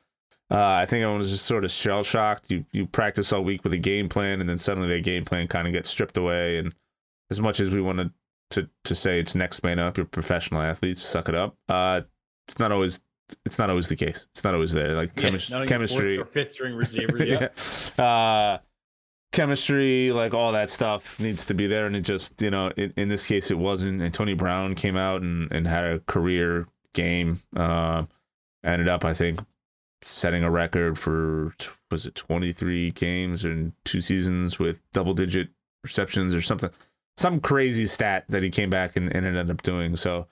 Uh, I think everyone was just sort of shell shocked. You you practice all week with a game plan, and then suddenly that game plan kind of gets stripped away. And as much as we wanted to to say it's next man up, you're professional athletes, suck it up. Uh, it's not always it's not always the case. It's not always there. Like Yeah, chemis- chemistry, or fifth string receiver. yeah. yeah. Uh, chemistry, like all that stuff needs to be there. And it just, you know, in, in this case, it wasn't. And Tony Brown came out and, and had a career game. Uh, ended up, I think, setting a record for, was it 23 games and two seasons with double digit receptions or something. Some crazy stat that he came back and, and ended up doing. So,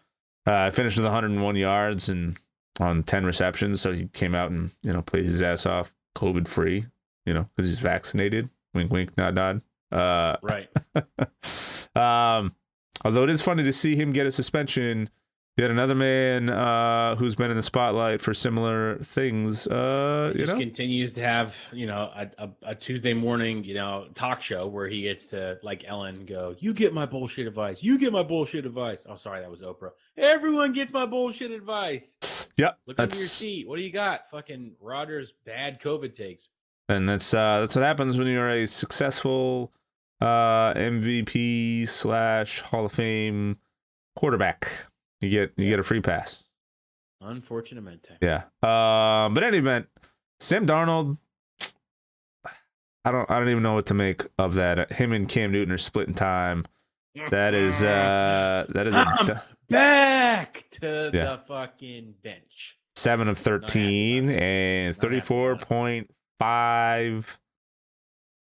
uh, finished with 101 yards and on 10 receptions. So he came out and, you know, played his ass off, COVID free, you know, because he's vaccinated. Wink, wink, nod, nod. Uh, Right. um, although it is funny to see him get a suspension. Yet another man uh, who's been in the spotlight for similar things. Uh, you just know, continues to have, you know, a, a, a Tuesday morning, you know, talk show where he gets to, like Ellen, go, You get my bullshit advice. You get my bullshit advice. Oh, sorry, that was Oprah. Everyone gets my bullshit advice. yep, Look under your seat. What do you got? Fucking Rodgers bad COVID takes. And that's uh, that's what happens when you're a successful uh, MVP slash Hall of Fame quarterback. You get you get a free pass. Unfortunately. Yeah. Um, but in any event, Sam Darnold. I don't. I don't even know what to make of that. Him and Cam Newton are splitting time. That is. uh That is a back to Yeah. the fucking bench. seven of thirteen and Not thirty-four point five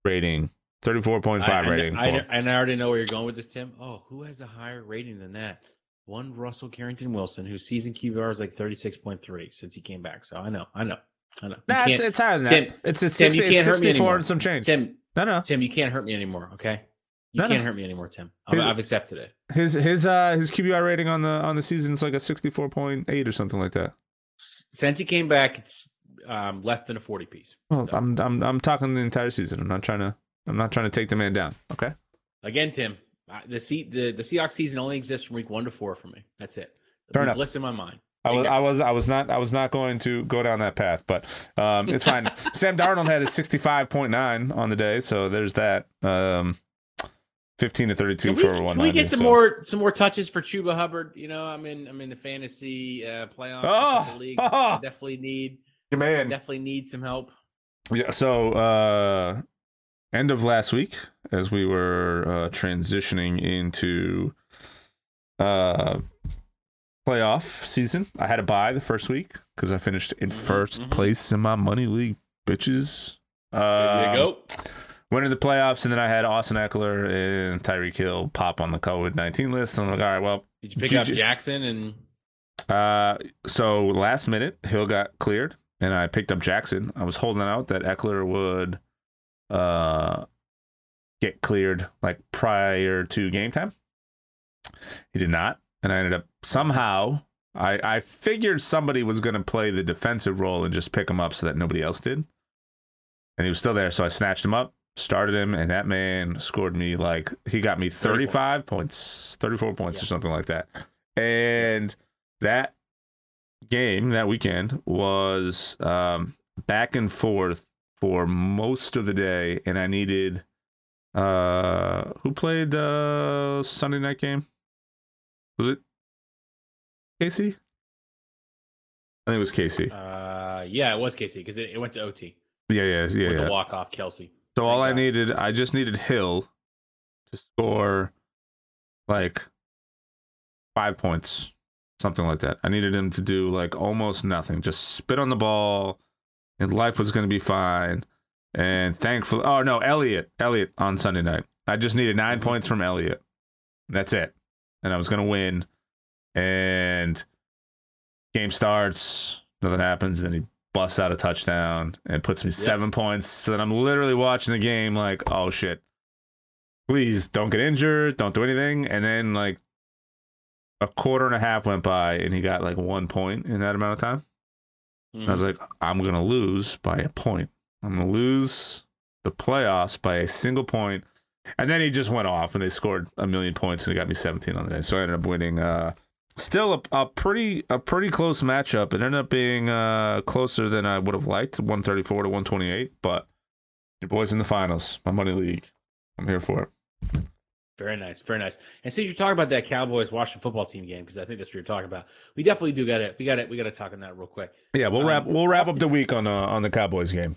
rating. Thirty-four point five I, I, rating. I, I, and I already know where you're going with this, Tim. Oh, who has a higher rating than that? One Russell Carrington Wilson, whose season QBR is like 36.3 since he came back. So I know, I know, I know. Nah, it's, it's higher than Tim- that. It's, it's, Tim, you 60, it's can't hurt me 64 and some change. Tim, no, no. Tim, you can't hurt me anymore. Okay, you No, no. can't hurt me anymore, Tim. I've, His- I've accepted it. His his uh his QBR rating on the on the season is like a sixty-four point eight or something like that. Since he came back, it's um, less than a 40 piece. Well, I'm I'm I'm talking the entire season. I'm not trying to I'm not trying to take the man down. Okay. Again, Tim, the Se- the the Seahawks season only exists from week one to four for me. That's it. Fair enough. Bliss in my mind. I was I was I was not I was not going to go down that path, but um, it's fine. Sam Darnold had a 65.9 on the day, so there's that. Um, 15 to 32 Can we, for can 190. we get some so- more some more touches for Chuba Hubbard? You know, I'm in I'm in the fantasy uh, playoff Oh, league. oh. Definitely need Your man. definitely need some help. Yeah. So, uh, end of last week, as we were uh, transitioning into uh, playoff season, I had to buy the first week because I finished in Mhm, 1st mhm. place in my money league, bitches. There Uh, you go. Went into the playoffs, and then I had Austin Ekeler and Tyreek Hill pop on the COVID 19 list. And I'm like, all right, well, Did you pick up. Jackson and Uh, so last minute, Hill got cleared, and I picked up Jackson. I was holding out that Ekeler would uh get cleared like prior to game time. He did not, and I ended up somehow. I I figured somebody was going to play the defensive role and just pick him up so that nobody else did, and he was still there. So I snatched him up, started him, and that man scored me like he got me 30 35 points, 34 points or something like that. And that game that weekend was um, back and forth for most of the day, and I needed uh, who played the Sunday night game? Was it Casey? I think it was Casey. uh yeah, it was Casey because it, it went to OT Yeah, yeah, yeah, with yeah. the walk off Kelce. So all I Thank needed, I just needed Hill to score like five points, something like that. I needed him to do like almost nothing, just spit on the ball, and life was going to be fine. And thankfully, oh no, Elliott, Elliott on Sunday night. I just needed 9 Mhm. points from Elliott. That's it, and I was going to win. And game starts, nothing happens. Then he busts out a touchdown and puts me seven points. So then I'm literally watching the game like, oh shit. Please don't get injured. Don't do anything. And then like a quarter and a half went by and he got like one point in that amount of time. And I was like, I'm going to lose by a point. I'm going to lose the playoffs by a single point. And then he just went off and they scored a million points and it got me 17 on the day. So I ended up winning uh still a, a pretty a pretty close matchup. It ended up being uh closer than I would have liked, 134 to 128, but your boys in the finals, my money league. I'm here for it. Very nice, very nice. And since you're talking about that Cowboys Washington football team game, because I think that's what you're talking about, we definitely do got it. we got it. we got to talk on that real quick. Yeah, we'll Um, wrap we'll wrap up the week on uh, on the Cowboys game.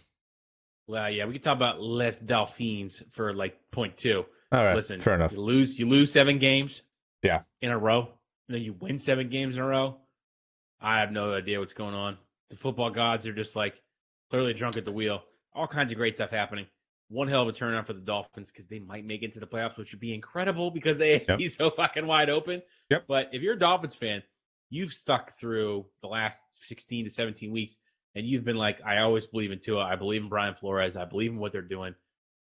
Well, yeah, we can talk about Les Dolphins for like point two. All right, Listen, fair enough. You lose, you lose seven games. Yeah. In a row, and then you win seven games in a row. I have no idea what's going on. The football gods are just like clearly drunk at the wheel. All kinds of great stuff happening. One hell of a turnaround for the Dolphins because they might make it into the playoffs, which would be incredible because the AFC is so fucking wide open. Yep. But if you're a Dolphins fan, you've stuck through the last 16 to 17 weeks and you've been like, I always believe in Tua. I believe in Brian Flores. I believe in what they're doing.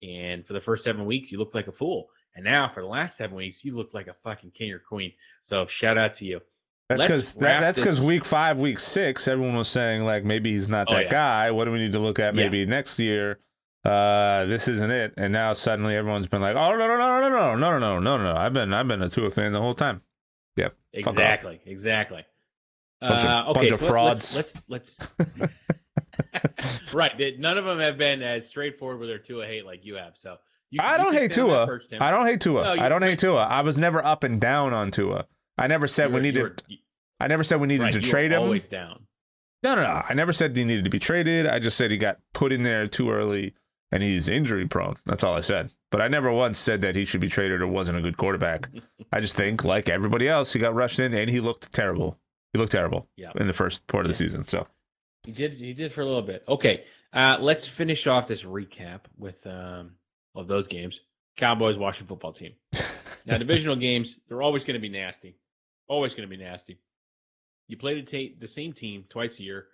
And for the first seven weeks, you looked like a fool. And now for the last seven weeks, you looked like a fucking king or queen. So shout out to you. That's because that, that's because week five, week six, everyone was saying like maybe he's not Oh, that yeah. guy. What do we need to look at Yeah. maybe next year? Uh, this isn't it. And now suddenly everyone's been like, oh no no no no no no no no no no. I've been I've been a Tua fan the whole time. Off. Exactly. Exactly. Bunch of- Uh, okay, bunch of so let- frauds. Let's let's. let's right. None of them have been as straightforward with their Tua hate like you have. So you, I you don't hate stand on that Tua. I don't hate Tua. No, I don't hate Tua. I was never up and down on Tua. I never said You we needed. were- I never said we needed right, to were trade him. Always down. No, no, no. I never said he needed to be traded. I just said he got put in there too early and he's injury prone. That's all I said. But I never once said that he should be traded or wasn't a good quarterback. I just think, like everybody else, he got rushed in and he looked terrible. He looked terrible Yeah. in the first part of the season. So He did. He did for a little bit. Okay. Uh, let's finish off this recap with um, of those games. Cowboys, Washington football team. Now, divisional games, they're always going to be nasty. Always going to be nasty. You play the, ta- the same team twice a year,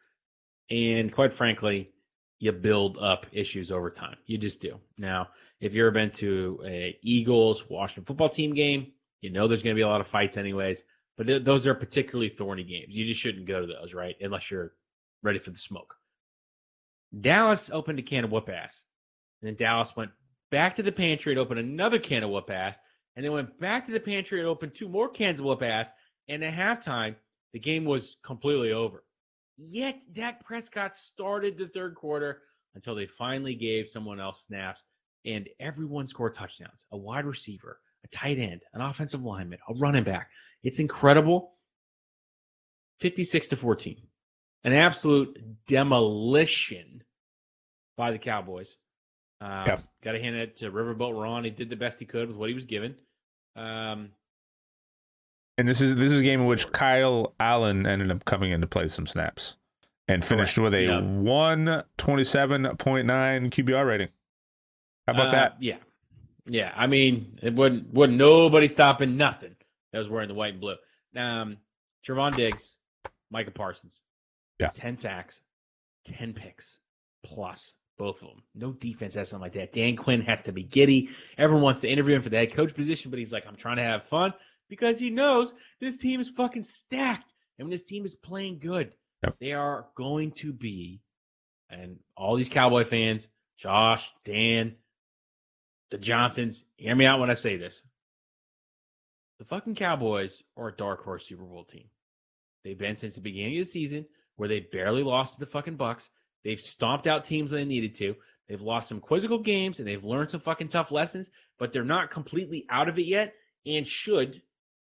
and quite frankly, you build up issues over time. You just do. Now, if you've ever been to a Eagles Washington football team game, you know there's going to be a lot of fights, anyways. But th- those are particularly thorny games. You just shouldn't go to those, right? Unless you're ready for the smoke. Dallas opened a can of whoop ass. And then Dallas went back to the pantry and opened another can of whoop ass. And then went back to the pantry and opened two more cans of whoop ass. And at halftime, the game was completely over. Yet Dak Prescott started the third quarter until they finally gave someone else snaps. And everyone scored touchdowns. A wide receiver, a tight end, an offensive lineman, a running back. It's incredible. 56 to 14. An absolute demolition by the Cowboys. Um, Yep. Got to hand it to Riverboat Ron. He did the best he could with what he was given. Um, And this is this is a game in which Kyle Allen ended up coming in to play some snaps and finished with a Yeah. 127.9 QBR rating. How about uh, that? Yeah. Yeah. I mean, it wouldn't, wouldn't nobody stopping nothing that was wearing the white and blue. Um, Trevon Diggs, Micah Parsons. Yeah. 10 sacks, 10 picks plus both of them. No defense has something like that. Dan Quinn has to be giddy. Everyone wants to interview him for the head coach position, but he's like, I'm trying to have fun because he knows this team is fucking stacked. And when this team is playing good, Yep. they are going to be, and all these Cowboy fans, Josh, Dan, the Johnsons, hear me out when I say this. The fucking Cowboys are a dark horse Super Bowl team. They've been since the beginning of the season where they barely lost to the fucking Bucks. They've stomped out teams when they needed to. They've lost some quizzical games and they've learned some fucking tough lessons, but they're not completely out of it yet. And should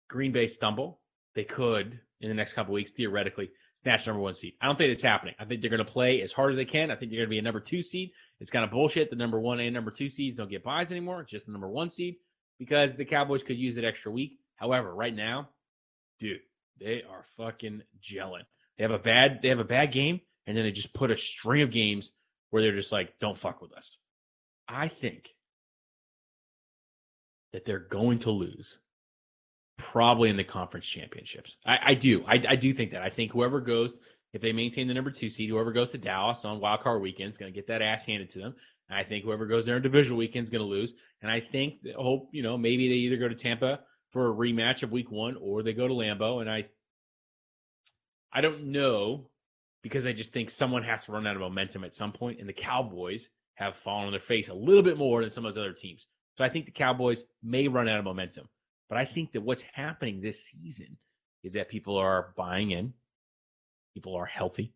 Green Bay stumble, they could in the next couple weeks theoretically snatch number one seed. I don't think it's happening. I think they're going to play as hard as they can. I think they're going to be a number two seed. It's kind of bullshit. The number one and number two seeds don't get buys anymore. It's just the number one seed because the Cowboys could use it extra week. However, right now, dude, they are fucking gelling. They have a bad they have a bad game, and then they just put a string of games where they're just like, don't fuck with us. I think that they're going to lose probably in the conference championships. I, I do. I, I do think that. I think whoever goes, if they maintain the number two seed, whoever goes to Dallas on wild card weekend is going to get that ass handed to them. And I think whoever goes there in divisional weekend is going to lose. And I think, that- hope, you know, maybe they either go to Tampa for a rematch of week one or they go to Lambeau. And I, I don't know because I just think someone has to run out of momentum at some point, and the Cowboys have fallen on their face a little bit more than some of those other teams. So I think the Cowboys may run out of momentum. But I think that what's happening this season is that people are buying in, people are healthy,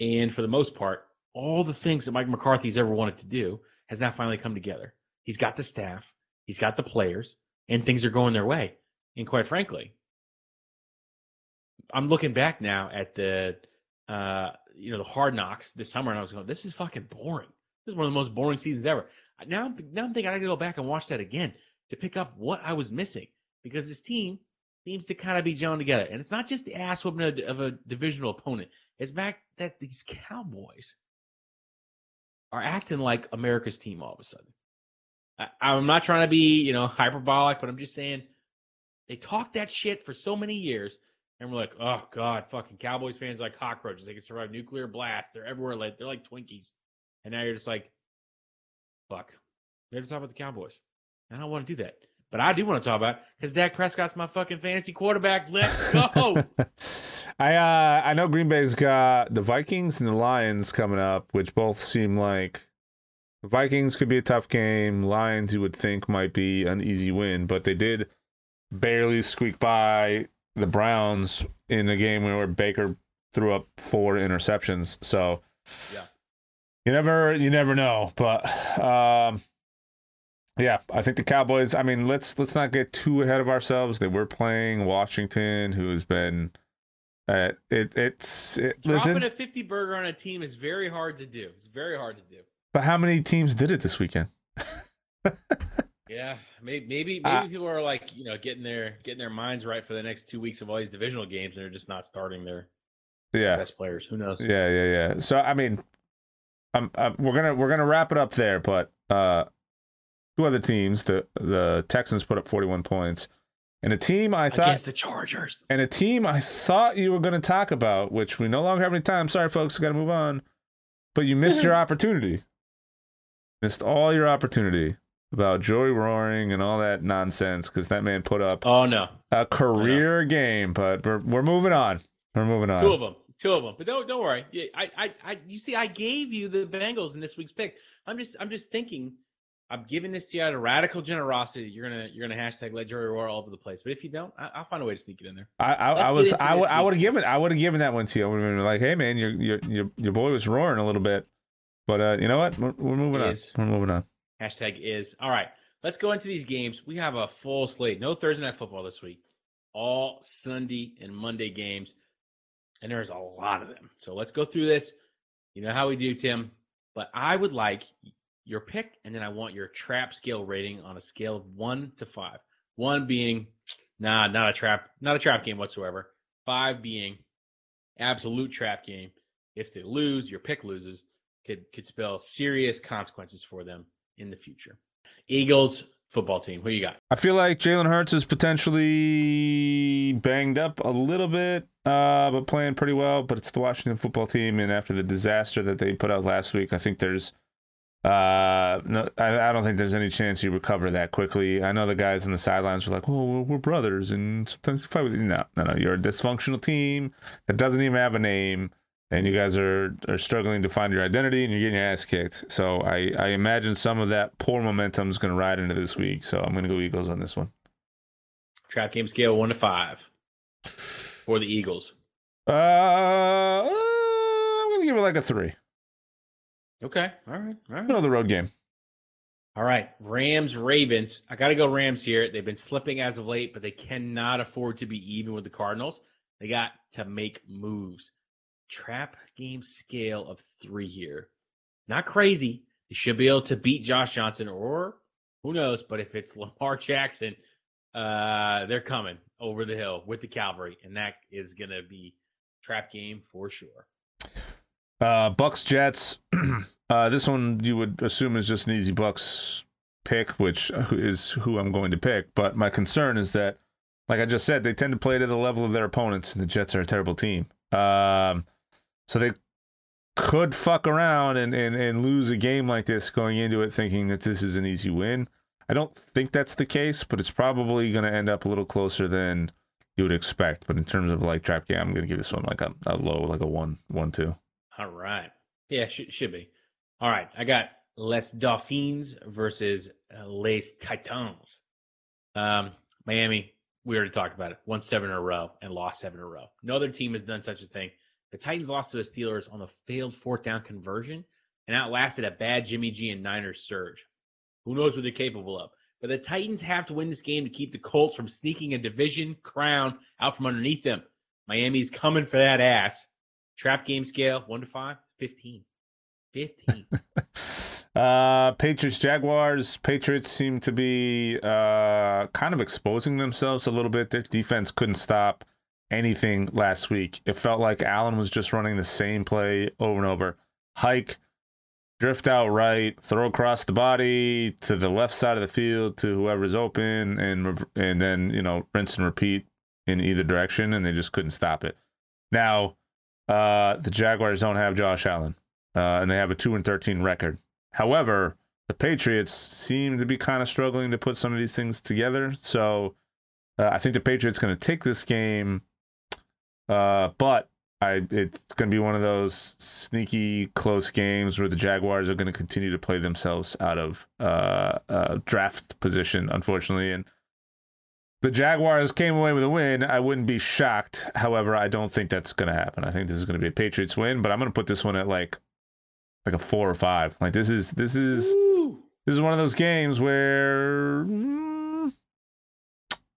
and for the most part, all the things that Mike McCarthy's ever wanted to do has now finally come together. He's got the staff, he's got the players, and things are going their way. And quite frankly, I'm looking back now at the uh, you know, the hard knocks this summer, and I was going, this is fucking boring. This is one of the most boring seasons ever. Now, I'm, now I'm thinking I got to go back and watch that again to pick up what I was missing because this team seems to kind of be gelling together. And it's not just the ass whooping of, a divisional opponent. It's back that these Cowboys are acting like America's team all of a sudden. I, I'm not trying to be, you know, hyperbolic, but I'm just saying they talk that shit for so many years. And we're like, oh God, fucking Cowboys fans like cockroaches. They can survive nuclear blast. They're everywhere. Like they're like Twinkies. And now you're just like, fuck. We have to talk about the Cowboys. And I don't want to do that. But I do want to talk about because Dak Prescott's my fucking fantasy quarterback. Let's go. I uh I know Green Bay's got the Vikings and the Lions coming up, which both seem like the Vikings could be a tough game. Lions you would think might be an easy win, but they did barely squeak by the Browns in a game where Baker threw up four interceptions. So Yeah. you never you never know. But um yeah, I think the Cowboys. I mean, let's let's not get too ahead of ourselves. They were playing Washington, who has been uh, it it's it, Dropping listen. a 50 burger on a team is very hard to do. It's very hard to do. But how many teams did it this weekend? Yeah, maybe maybe maybe Uh, people are like you know getting their getting their minds right for the next two weeks of all these divisional games, and they're just not starting their Yeah, best players. Who knows? yeah, yeah, yeah. So I mean, um, uh, we're gonna we're gonna wrap it up there. But uh, two other teams, the the Texans put up forty one points, and a team I thought Against the Chargers. and a team I thought you were going to talk about, which we no longer have any time. Sorry, folks, got to move on. But you missed your opportunity. Missed all your opportunity about Joey Roaring and all that nonsense because that man put up Oh no, a career game. But we're we're moving on. We're moving on. two of them, two of them. But don't don't worry. Yeah, I I I you see, I gave you the Bengals in this week's pick. I'm just I'm just thinking. I'm giving this to you out of radical generosity. You're gonna you're gonna hashtag let Jerry roar all over the place. But if you don't, I, I'll find a way to sneak it in there. I I, I was into I would I would have given. I would have given that one to you. I would have been like, hey man, your your your your boy was roaring a little bit. But uh, you know what? We're, we're moving on. We're moving on. Hashtag is all right. let's go into these games. We have a full slate. No Thursday night football this week. All Sunday and Monday games. And there's a lot of them. So let's go through this. You know how we do, Tim. But I would like your pick, and then I want your trap scale rating on a scale of one to five. One being, nah, not a trap, not a trap game whatsoever. Five being absolute trap game. If they lose, your pick loses, could could spell serious consequences for them in the future. Eagles football team. Who you got? I feel like Jalen Hurts is potentially banged up a little bit, uh, but playing pretty well. But it's the Washington football team, and after the disaster that they put out last week, I think there's uh, no, I, I don't think there's any chance you recover that quickly. I know the guys on the sidelines are like, "Well, we're, we're brothers, and sometimes we fight with you." No, no, no. You're a dysfunctional team that doesn't even have a name and you guys are are struggling to find your identity and you're getting your ass kicked. So I I imagine some of that poor momentum is going to ride into this week. So I'm going to go Eagles on this one. Trap game scale one to five for the Eagles. Uh, I'm going to give it like a three. Okay, all right, all right. Another road game. All right, Rams Ravens. I got to go Rams here. They've been slipping as of late, but they cannot afford to be even with the Cardinals. They got to make moves trap game scale of three here. Not crazy. They should be able to beat Josh Johnson, or who knows? But if it's Lamar Jackson, uh, they're coming over the hill with the cavalry, and that is gonna be trap game for sure. Uh, Bucks Jets. uh, this one you would assume is just an easy Bucks pick, which is who I'm going to pick. But my concern is that, like I just said, they tend to play to the level of their opponents, and the Jets are a terrible team. Um, so they could fuck around and, and, and lose a game like this going into it thinking that this is an easy win. I don't think that's the case, but it's probably going to end up a little closer than you would expect. But in terms of like trap game, I'm going to give this one like a, a low, like a one, one, two. All right. Yeah, should, should be. All right. I got Les Dauphins versus uh, Les Titans. Um, Miami, we already talked about it. Won seven in a row and lost seven in a row. No other team has done such a thing. The Titans lost to the Steelers on the failed fourth down conversion and outlasted a bad Jimmy G and Niners surge. Who knows what they're capable of? But the Titans have to win this game to keep the Colts from sneaking a division crown out from underneath them. Miami's coming for that ass. Trap game scale, 1 to 5, 15. 15. uh Patriots Jaguars. Patriots seem to be uh kind of exposing themselves a little bit. Their defense couldn't stop anything last week. It felt like Allen was just running the same play over and over. Hike, drift out right, throw across the body to the left side of the field to whoever's open, and and then you know rinse and repeat in either direction, and they just couldn't stop it. Now, uh, the Jaguars don't have Josh Allen, uh, and they have a two and thirteen record. However, the Patriots seem to be kind of struggling to put some of these things together. So. Uh, I think the Patriots going to take this game uh, but I it's going to be one of those sneaky close games where the Jaguars are going to continue to play themselves out of uh, uh, draft position, unfortunately. And the Jaguars came away with a win. I wouldn't be shocked. However, I don't think that's going to happen. I think this is going to be a Patriots win, but I'm going to put this one at like like a four or five. Like this is this is Ooh. this is one of those games where. Mm,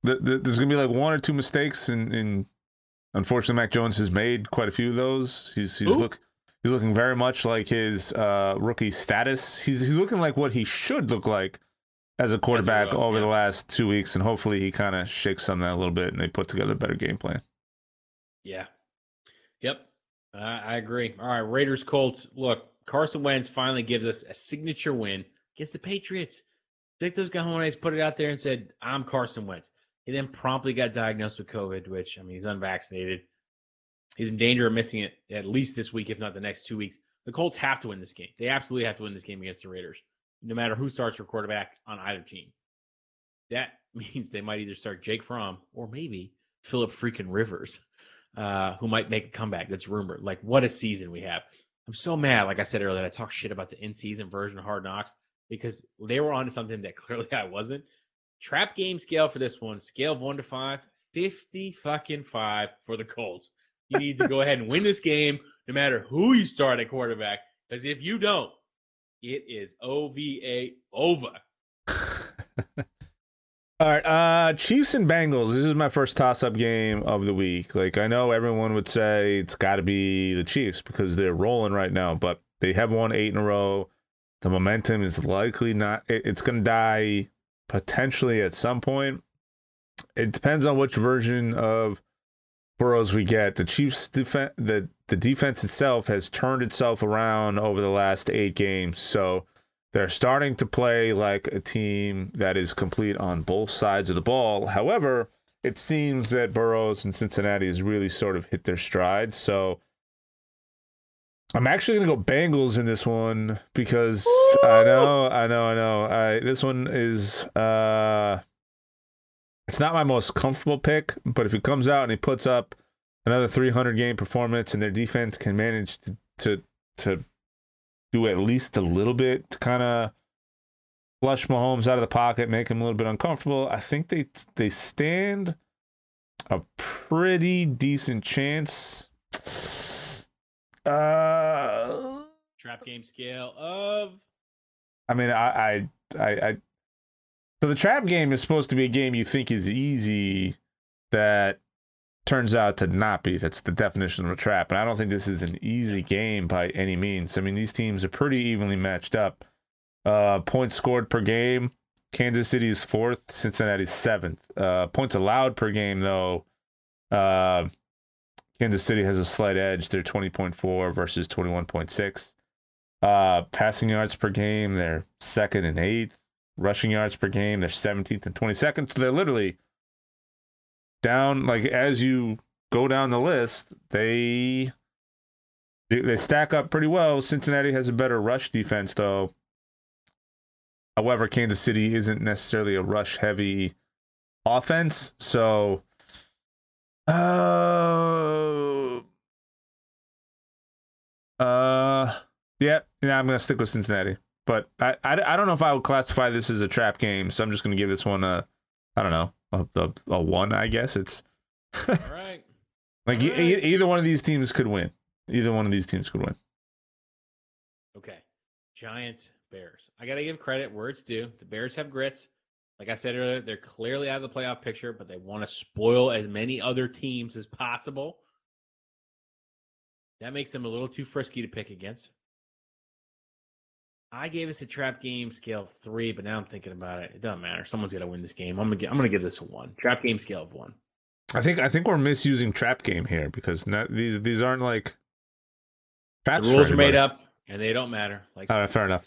the, the, there's gonna be like one or two mistakes and in Unfortunately, Mac Jones has made quite a few of those. He's he's Ooh. look he's looking very much like his uh, rookie status. He's he's looking like what he should look like as a quarterback well, over yeah. the last two weeks, and hopefully he kind of shakes some of that a little bit, and they put together a better game plan. Yeah. Yep. Uh, I agree. All right, Raiders Colts. Look, Carson Wentz finally gives us a signature win against the Patriots. Dictos Cajones put it out there and said, "I'm Carson Wentz." He then promptly got diagnosed with COVID, which I mean he's unvaccinated. He's in danger of missing it at least this week, if not the next two weeks. The Colts have to win this game. They absolutely have to win this game against the Raiders, no matter who starts for quarterback on either team. That means they might either start Jake Fromm or maybe Philip freaking Rivers, uh, who might make a comeback. That's rumored. Like, what a season we have. I'm so mad, like I said earlier, I talked shit about the in season version of Hard Knocks because they were onto something that clearly I wasn't. Trap game scale for this one, scale of one to five, 50 fucking five for the Colts. You need to go ahead and win this game no matter who you start at quarterback. Because if you don't, it is OVA over. All right, uh Chiefs and Bengals. This is my first toss-up game of the week. Like I know everyone would say it's got to be the Chiefs because they're rolling right now, but they have won 8 in a row. The momentum is likely not it, it's going to die potentially at some point. It depends on which version of Burrows we get. The Chiefs defense the the defense itself has turned itself around over the last 8 games. So they're starting to play like a team that is complete on both sides of the ball. However, it seems that Burrows and Cincinnati has really sort of hit their stride. So I'm actually going to go Bengals in this one because Woo! I know, I know, I know. I, this one is uh it's not my most comfortable pick, but if he comes out and he puts up another 300 game performance and their defense can manage to to, to do at least a little bit to kind of flush Mahomes out of the pocket, make him a little bit uncomfortable. I think they they stand a pretty decent chance. Uh, trap game scale of. I mean, I, I, I, I. So the trap game is supposed to be a game you think is easy, that turns out to not be. That's the definition of a trap. And I don't think this is an easy game by any means. I mean, these teams are pretty evenly matched up. Uh, points scored per game. Kansas City is fourth. Cincinnati's seventh. Uh, points allowed per game, though. Uh, Kansas City has a slight edge. They're 20.4 versus 21.6. Uh, passing yards per game, they're second and eighth. Rushing yards per game, they're 17th and 22nd. So they're literally down like as you go down the list, they they stack up pretty well. Cincinnati has a better rush defense though. However, Kansas City isn't necessarily a rush heavy offense, so uh uh yeah, yeah, I'm gonna stick with Cincinnati. But I, I, I don't know if I would classify this as a trap game, so I'm just gonna give this one a I don't know a, a, a one, I guess. It's right. like right. E- either one of these teams could win. Either one of these teams could win. Okay. Giants, Bears. I got to give credit where it's due. The Bears have grits. Like I said earlier, they're clearly out of the playoff picture, but they want to spoil as many other teams as possible. That makes them a little too frisky to pick against. I gave us a trap game scale of three, but now I'm thinking about it. It doesn't matter. Someone's got to win this game. I'm gonna get, I'm gonna give this a one. Trap game scale of one. I think I think we're misusing trap game here because not, these these aren't like traps. The rules are made up and they don't matter. Like All right, fair enough.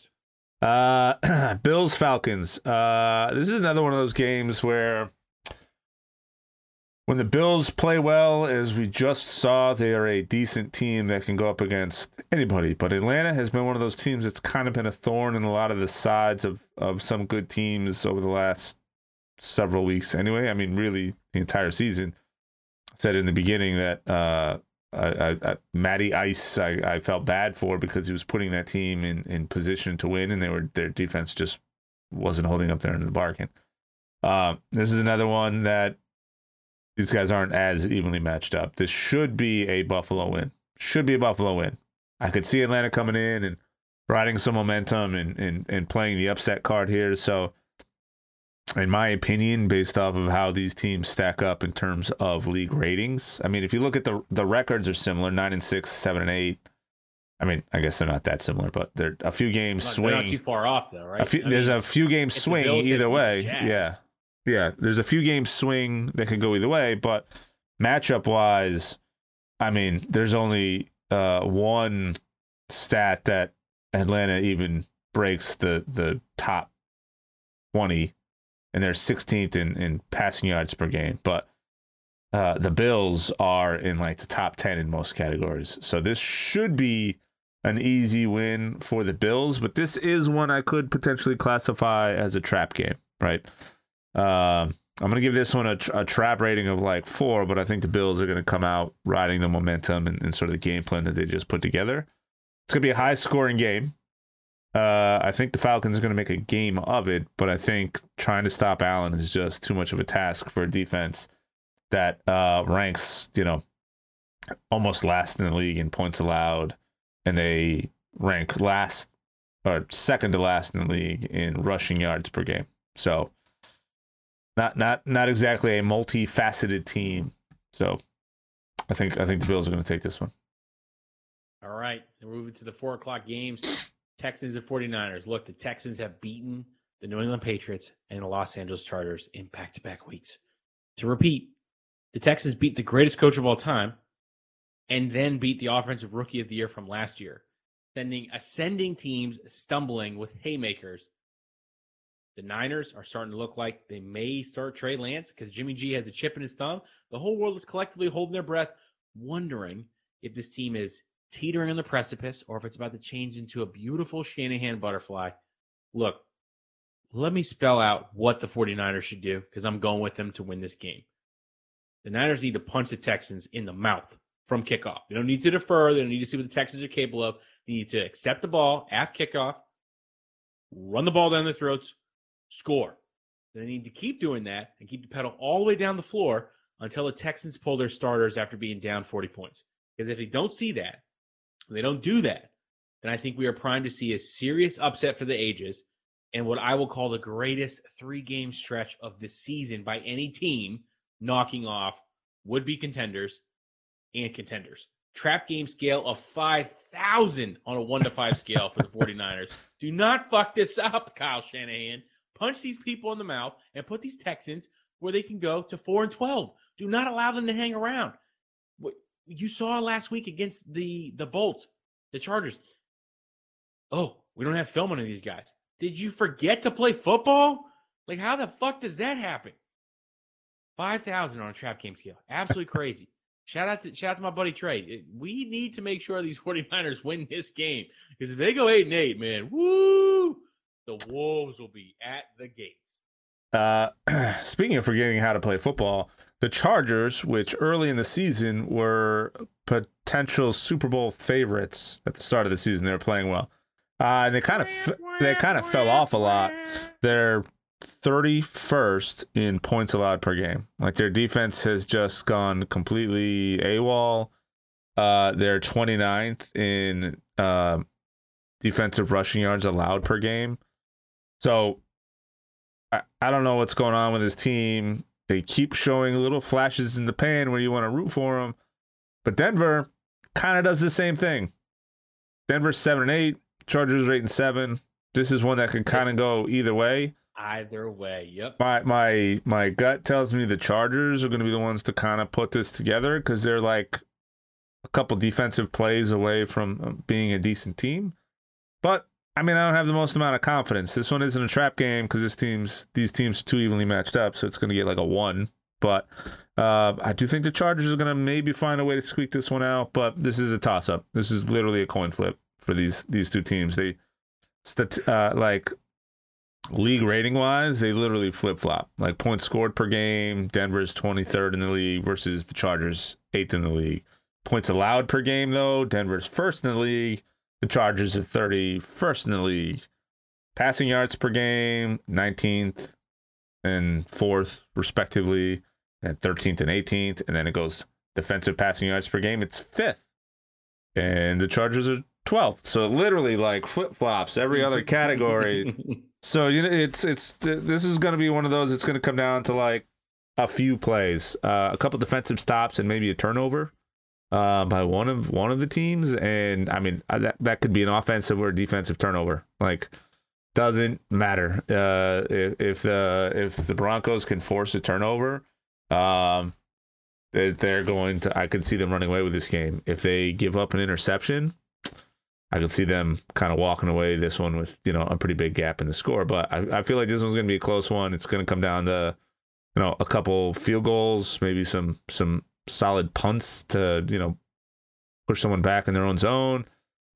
Uh, Bills Falcons. Uh, this is another one of those games where when the Bills play well, as we just saw, they are a decent team that can go up against anybody. But Atlanta has been one of those teams that's kind of been a thorn in a lot of the sides of, of some good teams over the last several weeks. Anyway, I mean, really, the entire season. I said in the beginning that uh, I, I, I, Matty Ice, I, I felt bad for because he was putting that team in, in position to win, and they were their defense just wasn't holding up there in the bargain. Uh, this is another one that these guys aren't as evenly matched up. This should be a Buffalo win. Should be a Buffalo win. I could see Atlanta coming in and riding some momentum and, and, and playing the upset card here. So, in my opinion, based off of how these teams stack up in terms of league ratings, I mean, if you look at the the records are similar nine and six, seven and eight. I mean, I guess they're not that similar, but they're a few games not, swing. Not too far off though, right? Few, there's mean, a few games swing either way. Yeah, yeah, there's a few games swing that could go either way, but matchup wise, I mean, there's only uh, one stat that Atlanta even breaks the the top 20 and they're 16th in, in passing yards per game but uh, the bills are in like the top 10 in most categories. So this should be an easy win for the bills but this is one i could potentially classify as a trap game right uh, I'm going to give this one a, a, trap rating of like four, but I think the Bills are going to come out riding the momentum and, and, sort of the game plan that they just put together. It's going to be a high scoring game. Uh, I think the Falcons are going to make a game of it, but I think trying to stop Allen is just too much of a task for a defense that uh, ranks, you know, almost last in the league in points allowed, and they rank last or second to last in the league in rushing yards per game. So not not not exactly a multifaceted team. So I think I think the Bills are going to take this one. All right. We're moving to the four o'clock games. Texans and 49ers. Look, the Texans have beaten the New England Patriots and the Los Angeles Chargers in back to back weeks. To repeat, the Texans beat the greatest coach of all time and then beat the offensive rookie of the year from last year, sending ascending teams stumbling with haymakers. The Niners are starting to look like they may start Trey Lance because Jimmy G has a chip in his thumb. The whole world is collectively holding their breath, wondering if this team is teetering on the precipice or if it's about to change into a beautiful Shanahan butterfly. Look, let me spell out what the 49ers should do because I'm going with them to win this game. The Niners need to punch the Texans in the mouth from kickoff. They don't need to defer. They don't need to see what the Texans are capable of. They need to accept the ball after kickoff, run the ball down their throats, score. They need to keep doing that and keep the pedal all the way down the floor until the Texans pull their starters after being down 40 points. Because if they don't see that, they don't do that, then I think we are primed to see a serious upset for the ages and what I will call the greatest three game stretch of the season by any team knocking off would be contenders and contenders. Trap game scale of 5,000 on a one to five scale for the 49ers. Do not fuck this up, Kyle Shanahan. Punch these people in the mouth and put these Texans where they can go to 4 and 12. Do not allow them to hang around. What you saw last week against the the Bolts, the Chargers. Oh, we don't have film on these guys. Did you forget to play football? Like, how the fuck does that happen? 5,000 on a trap game scale. Absolutely crazy. Shout out to shout out to my buddy Trey. We need to make sure these 49ers win this game because if they go 8 and 8, man, woo, the Wolves will be at the gates. Uh, speaking of forgetting how to play football, the Chargers, which early in the season were potential Super Bowl favorites at the start of the season, they were playing well. Uh, and they kind of they kind of fell off a lot. They're 31st in points allowed per game. Like their defense has just gone completely AWOL. Uh, they're 29th in uh, defensive rushing yards allowed per game. So I, I don't know what's going on with this team. They keep showing little flashes in the pan where you want to root for them. But Denver kind of does the same thing. Denver's 7 and 8, Chargers are 8 and 7. This is one that can kind of go either way. Either way, yep. My my my gut tells me the Chargers are going to be the ones to kind of put this together because they're like a couple defensive plays away from uh, being a decent team. But I mean, I don't have the most amount of confidence. This one isn't a trap game because this team's these teams are too evenly matched up, so it's going to get like a one. But uh, I do think the Chargers are going to maybe find a way to squeak this one out. But this is a toss up. This is literally a coin flip for these these two teams. They uh, like league rating wise, they literally flip flop. Like points scored per game, Denver's 23rd in the league versus the Chargers 8th in the league. Points allowed per game, though, Denver's first in the league. The Chargers are 31st in the league. Passing yards per game, 19th and 4th, respectively, and 13th and 18th. And then it goes defensive passing yards per game, it's 5th. And the Chargers are 12th. So literally like flip flops every other category. so you know it's it's this is going to be one of those it's going to come down to like a few plays, uh, a couple defensive stops and maybe a turnover uh, by one of one of the teams and I mean uh, that that could be an offensive or defensive turnover. Like doesn't matter. Uh, if, if the if the Broncos can force a turnover, um they're going to I could see them running away with this game. If they give up an interception, I could see them kind of walking away this one with you know a pretty big gap in the score. But I, I feel like this one's going to be a close one. It's going to come down to you know a couple field goals, maybe some some solid punts to you know push someone back in their own zone,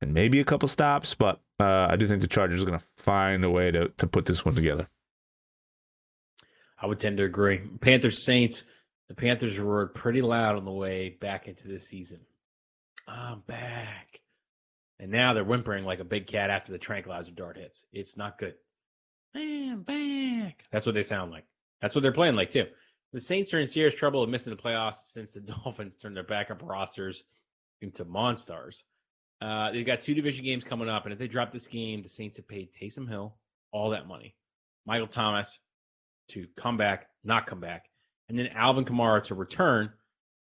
and maybe a couple stops. But uh, I do think the Chargers are going to find a way to to put this one together. I would tend to agree. Panthers Saints. The Panthers roared pretty loud on the way back into this season. I'm back. And now they're whimpering like a big cat after the tranquilizer dart hits. It's not good. I'm back. That's what they sound like. That's what they're playing like too. The Saints are in serious trouble of missing the playoffs since the Dolphins turned their backup rosters into monsters. Uh, they've got two division games coming up, and if they drop this game, the Saints have paid Taysom Hill all that money, Michael Thomas to come back, not come back, and then Alvin Kamara to return,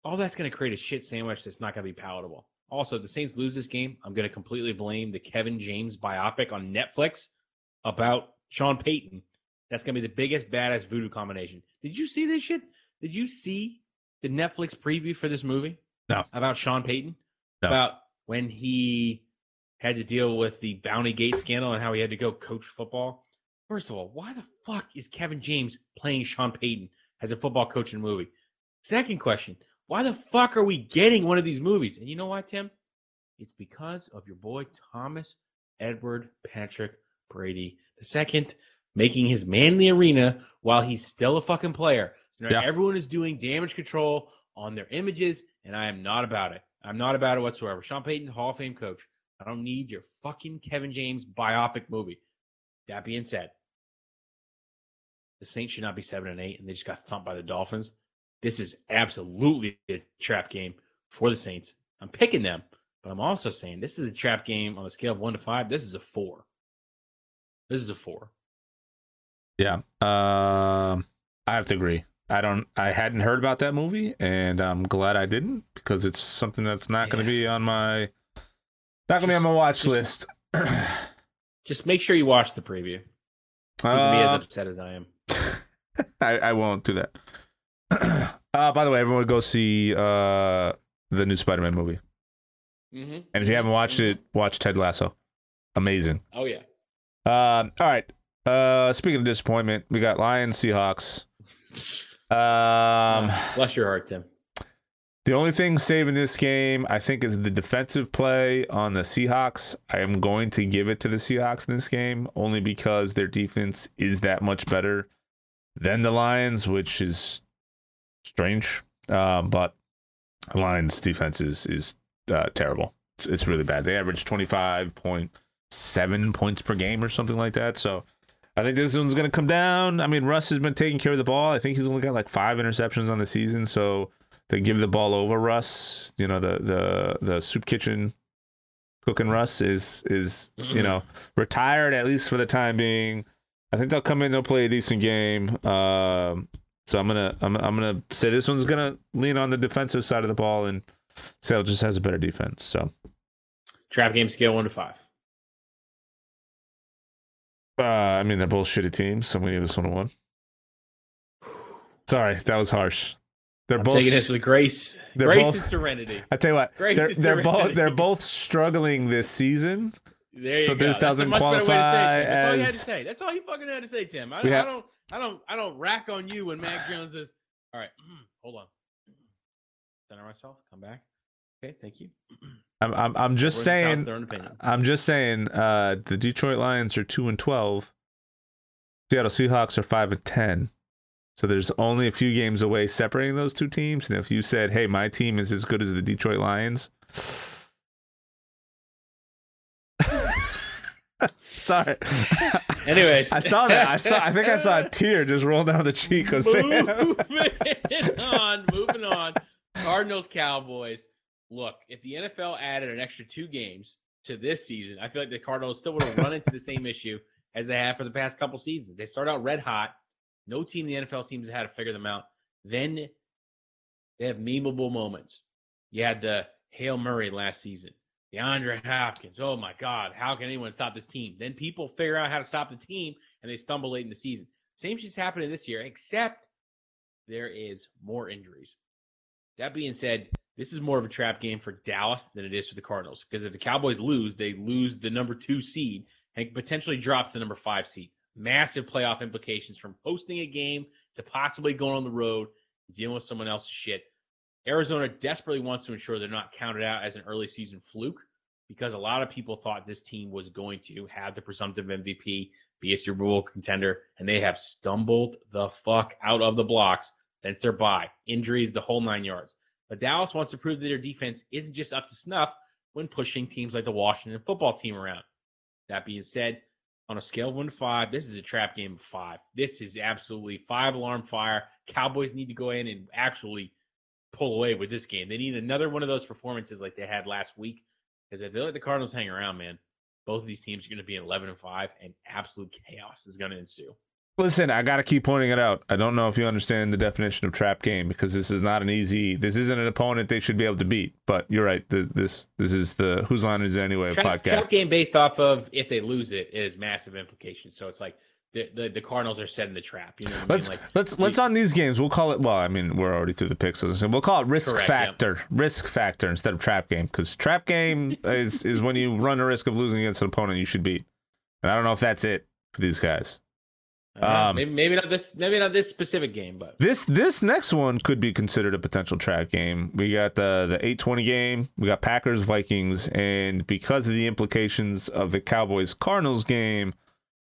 all that's going to create a shit sandwich that's not going to be palatable. Also, if the Saints lose this game, I'm going to completely blame the Kevin James biopic on Netflix about Sean Payton. That's going to be the biggest badass voodoo combination. Did you see this shit? Did you see the Netflix preview for this movie? No. About Sean Payton? No. About when he had to deal with the Bounty Gate scandal and how he had to go coach football. First of all, why the fuck is Kevin James playing Sean Payton as a football coach in a movie? Second question, why the fuck are we getting one of these movies? And you know what, Tim? It's because of your boy Thomas Edward Patrick Brady the second making his manly arena while he's still a fucking player. So now Yeah. everyone is doing damage control on their images, and I am not about it. I'm not about it whatsoever. Sean Payton, Hall of Fame coach. I don't need your fucking Kevin James biopic movie. That being said, the Saints should not be seven and eight, and they just got thumped by the Dolphins. This is absolutely a trap game for the Saints. I'm picking them, but I'm also saying this is a trap game on a scale of one to five. This is a four. This is a four. Yeah. Um, I have to agree. I don't. I hadn't heard about that movie, and I'm glad I didn't because it's something that's not going to be on my not going to be on my watch Just- list. Just make sure you watch the preview. You can be as Uh, upset as I am. I, I won't do that. uh, by the way, everyone go see uh, the new Spider-Man movie, Mm-hmm. and if you haven't watched it, watch Ted Lasso. Amazing. oh yeah. Um, all right. Uh, speaking of disappointment, we got Lions, Seahawks. Um, bless your heart, Tim. the only thing saving this game, I think, is the defensive play on the Seahawks. I am going to give it to the Seahawks in this game only because their defense is that much better than the Lions, which is strange. Um, but Lions defense is is uh, terrible. It's, it's really bad. They average twenty five point seven points per game or something like that. So I think this one's gonna come down. I mean, Russ has been taking care of the ball. I think he's only got like five interceptions on the season. So to give the ball over Russ, you know, the the the soup kitchen cooking Russ is is you know retired at least for the time being. I think they'll come in. They'll play a decent game. Um, so I'm gonna I'm, I'm gonna say this one's gonna lean on the defensive side of the ball, and Sale just has a better defense. So Trap game scale one to five. Uh, I mean they're both shitty teams. So I'm gonna give this one a one. Sorry, that was harsh. They're I'm both. taking this with grace, they're grace both- and serenity. I tell you what, Grace they're they're both they're both struggling this season. So go. this doesn't much to say it, qualify That's all you had to as- say. That's all you fucking had to say, Tim. I, We don't, have- I don't, I don't, I don't rack on you when Mac Jones is. All right, hold on. Center myself. Come back. Okay, thank you. I'm I'm, I'm just Everyone's saying. their own opinion. I'm just saying. Uh, the Detroit Lions are two and twelve. Seattle Seahawks are five and ten. So there's only a few games away separating those two teams. And if you said, "Hey, my team is as good as the Detroit Lions," sorry. Anyways, I saw that. I saw. I think I saw a tear just roll down the cheek of Sam. moving on, moving on. Cardinals, Cowboys. Look, if the NFL added an extra two games to this season, I feel like the Cardinals still would have run into the same issue as they have for the past couple seasons. They start out red hot. No team in the NFL seems to have to figure them out. Then they have memeable moments. You had the Hail Murray last season, DeAndre Hopkins. Oh my God, how can anyone stop this team? Then people figure out how to stop the team and they stumble late in the season. Same shit's happening this year, except there is more injuries. That being said, this is more of a trap game for Dallas than it is for the Cardinals. Because if the Cowboys lose, they lose the number two seed and potentially drop to the number five seed. Massive playoff implications from hosting a game to possibly going on the road, dealing with someone else's shit. Arizona desperately wants to ensure they're not counted out as an early season fluke because a lot of people thought this team was going to have the presumptive MVP, be a Super Bowl contender, and they have stumbled the fuck out of the blocks since their bye. Injuries, the whole nine yards. But Dallas wants to prove that their defense isn't just up to snuff when pushing teams like the Washington football team around. That being said, on a scale of one to five, this is a trap game of five. This is absolutely five alarm fire. Cowboys need to go in and actually pull away with this game. They need another one of those performances like they had last week. Because if they let the Cardinals hang around, man, both of these teams are going to be in 11 and 5, and absolute chaos is going to ensue. Listen, I gotta keep pointing it out. I don't know if you understand the definition of trap game because this is not an easy. This isn't an opponent they should be able to beat. But you're right. The, this this is the whose line is it anyway Trap, podcast. trap game based off of if they lose it is massive implications. So it's like the, the, the Cardinals are setting the trap. You know what Let's I mean? Like let's let's on these games. We'll call it. Well, I mean, we're already through the picks. So we'll call it risk Correct, yep. factor. Risk factor instead of trap game because trap game is is when you run the risk of losing against an opponent you should beat. And I don't know if that's it for these guys. Um, maybe maybe not this maybe not this specific game, but This this next one could be considered a potential trap game. We got the the eight twenty game. We got Packers Vikings, and because of the implications of the Cowboys Cardinals game,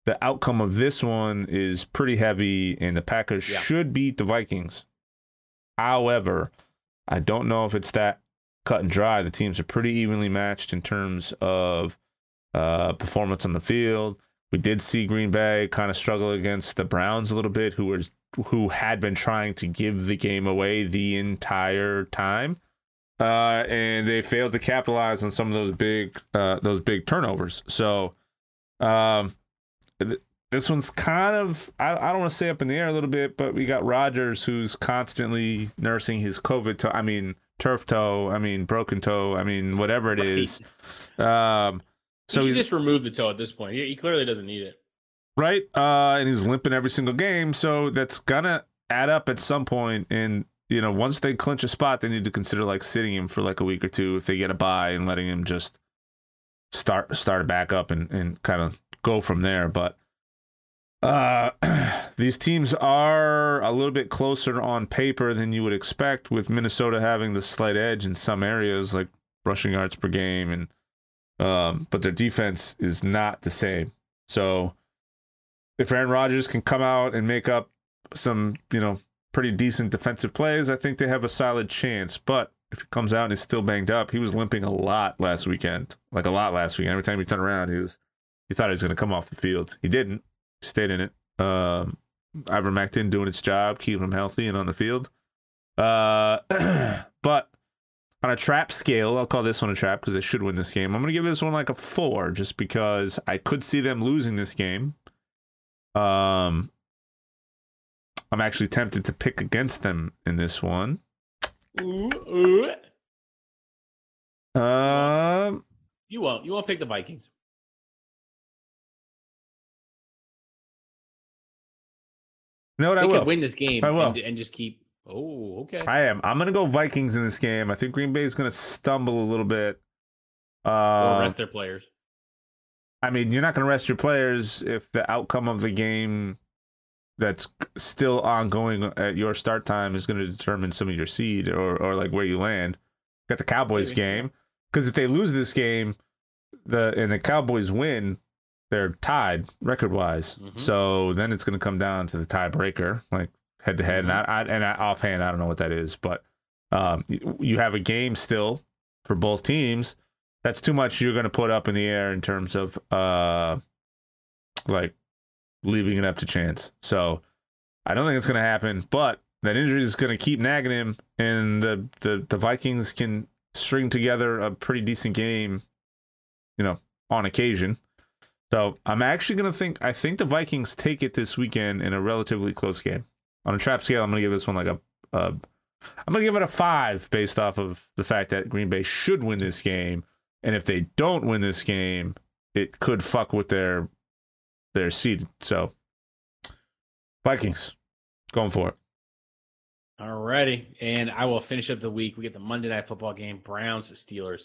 the outcome of this one is pretty heavy, and the Packers Yeah. should beat the Vikings. However, I don't know if it's that cut and dry. The teams are pretty evenly matched in terms of uh, performance on the field. We did see Green Bay kind of struggle against the Browns a little bit, who was who had been trying to give the game away the entire time, uh, and they failed to capitalize on some of those big uh, those big turnovers. So, um, th- this one's kind of I, I don't want to say up in the air a little bit, but we got Rodgers who's constantly nursing his COVID toe. I mean turf toe. I mean broken toe. I mean whatever it is. Um, so he just remove the toe at this point. He, he clearly doesn't need it. right? Uh, and he's limping every single game, so that's gonna add up at some point. And you know, once they clinch a spot, they need to consider like sitting him for like a week or two if they get a bye and letting him just start start back up and and kind of go from there. But uh, these teams are a little bit closer on paper than you would expect, with Minnesota having the slight edge in some areas, like rushing yards per game, and um, but their defense is not the same. So if Aaron Rodgers can come out and make up some, you know, pretty decent defensive plays, I think they have a solid chance. But if he comes out and is still banged up, he was limping a lot last weekend, like a lot last weekend. Every time he turned around, he was he thought he was going to come off the field. He didn't. Stayed in it. Um, ivermectin doing its job, keeping him healthy and on the field. Uh, but on a trap scale, I'll call this one a trap because they should win this game. I'm going to give this one like a four just because I could see them losing this game. Um, I'm actually tempted to pick against them in this one. Ooh, ooh. Um, You won't. You won't pick the Vikings. you know what They I could will. win this game I will. And, and just keep. Oh, okay. I am. I'm going to go Vikings in this game. I think Green Bay is going to stumble a little bit. Um, rest their players. I mean, you're not going to rest your players if the outcome of the game that's still ongoing at your start time is going to determine some of your seed or, or like where you land. Got the Cowboys Maybe. game because if they lose this game, the and the Cowboys win, they're tied record wise. Mhm. So then it's going to come down to the tiebreaker, like head to head. And I, I and I, offhand, I don't know what that is, but um, you, you have a game still for both teams. That's too much you're going to put up in the air in terms of uh like leaving it up to chance. So i don't think it's going to happen but that injury is going to keep nagging him and the, the the vikings can string together a pretty decent game you know on occasion. So i'm actually going to think i think the vikings take it this weekend in a relatively close game on a trap scale i'm going to give this one like a, a i'm going to give it a five based off of the fact that green bay should win this game and if they don't win this game, it could fuck with their their seed. So Vikings going for it. Alrighty, and I will finish up the week. We get the Monday night football game: Browns, Steelers.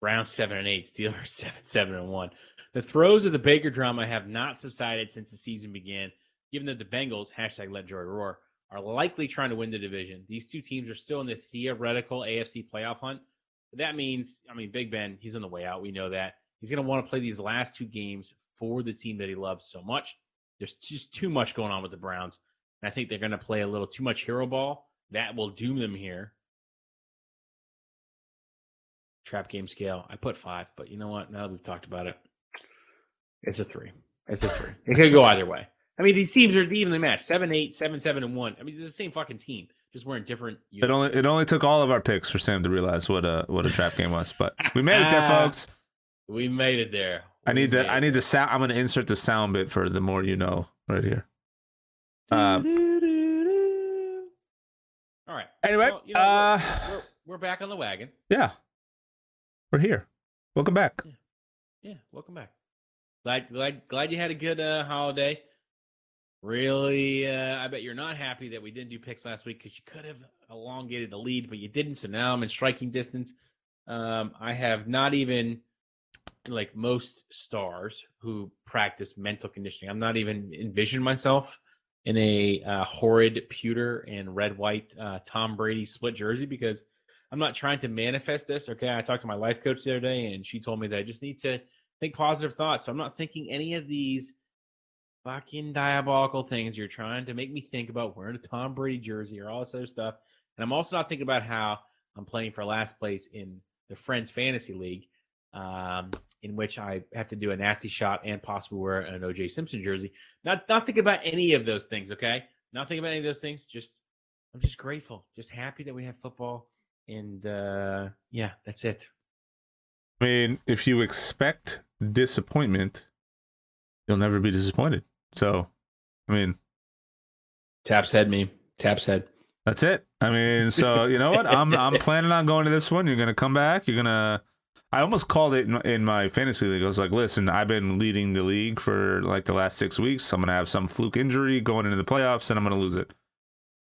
Browns seven and eight, Steelers seven seven and one. The throes of the Baker drama have not subsided since the season began. Given that the Bengals hashtag Let Joy Roar are likely trying to win the division, these two teams are still in the theoretical AFC playoff hunt. That means, I mean, Big Ben, he's on the way out. We know that he's going to want to play these last two games for the team that he loves so much. There's just too much going on with the Browns. And I think they're going to play a little too much hero ball. That will doom them here. Trap game scale. I put five, but you know what? Now that we've talked about it, it's a three. It's a three. It could go either way. I mean, these teams are evenly matched. Seven, eight, seven, seven, and one. I mean, they're the same fucking team. Just we're in different. It only it only took all of our picks for Sam to realize what a what a trap game was, but we made it there, folks. We made it there. I need the I need there. the sound. I'm going to insert the sound bit for the more you know right here. Um, All right. anyway, Well, you know, uh, We're, we're back on the wagon. yeah, we're here. Welcome back. Yeah, welcome back. Glad glad glad you had a good uh, holiday. Really, uh, I bet you're not happy that we didn't do picks last week because you could have elongated the lead, but you didn't. So now I'm in striking distance. Um, I have not even like most stars who practice mental conditioning. I'm not even envision myself in a uh, horrid pewter and red white uh, Tom Brady split jersey because I'm not trying to manifest this. Okay, I talked to my life coach the other day, and she told me that I just need to think positive thoughts. So I'm not thinking any of these fucking diabolical things you're trying to make me think about wearing a Tom Brady jersey or all this other stuff. And I'm also not thinking about how I'm playing for last place in the Friends Fantasy League, um, in which I have to do a nasty shot and possibly wear an OJ Simpson jersey. Not not thinking about any of those things. Okay, not thinking about any of those things. Just I'm just grateful, just happy that we have football, and uh, yeah, that's it. I mean, if you expect disappointment, you'll never be disappointed. So, I mean, Taps head me. Taps head. that's it. I mean, so you know what? I'm I'm planning on going to this one. You're gonna come back. You're gonna. I almost called it in, in my fantasy league. I was like, listen, I've been leading the league for like the last six weeks. I'm gonna have some fluke injury going into the playoffs, and I'm gonna lose it.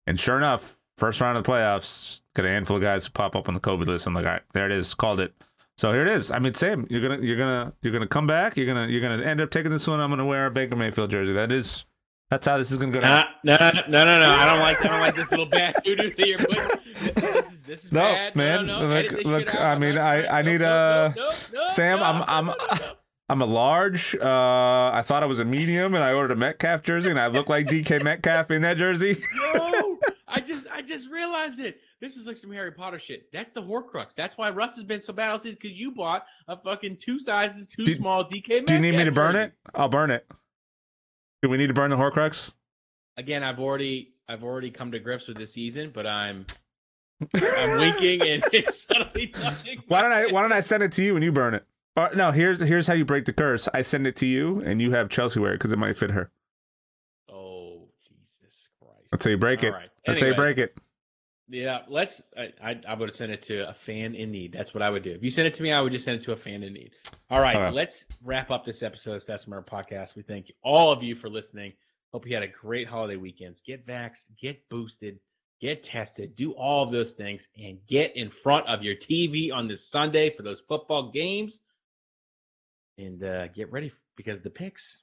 And sure enough, first round of the playoffs, got a handful of guys pop up on the COVID list. I'm like, all right, there it is, called it. So here it is. I mean, Sam, you're gonna you're gonna you're gonna come back. You're gonna you're gonna end up taking this one. I'm gonna wear a Baker Mayfield jersey. That is that's how this is gonna go down. Nah, no, no, no, no. I don't like. I don't like this little bad doo doo that you're putting. This is, this is No, bad. man, No, no, look- look, I mean, No, I- I need, no, no, no, Sam, I'm- I'm- no, no, no. I'm a large. Uh, I thought I was a medium, and I ordered a Metcalf jersey, and I look like DK Metcalf in that jersey. No, I just I just realized it. This is like some Harry Potter shit. That's the Horcrux. That's why Russ has been so bad all season because you bought a fucking two sizes too Do- small DK. Do you need me to burn jersey. it? I'll burn it. Do we need to burn the Horcrux? Again, I've already I've already come to grips with this season, but I'm I'm winking and it's suddenly nothing. Why don't I? Why don't I send it to you and you burn it? Or, no, here's here's how you break the curse. I send it to you, and you have Chelsea wear it because it might fit her. Oh Jesus Christ! How you break it. right. That's how you Anyway, break it. Yeah, let's. I, I I would send it to a fan in need. That's what I would do. If you send it to me, I would just send it to a fan in need. All right, All right. let's wrap up this episode of Stats Murder Podcast. We thank all of you for listening. Hope you had a great holiday weekends. Get vaxxed, get boosted, get tested, do all of those things, and get in front of your TV on this Sunday for those football games. And uh, get ready because the picks.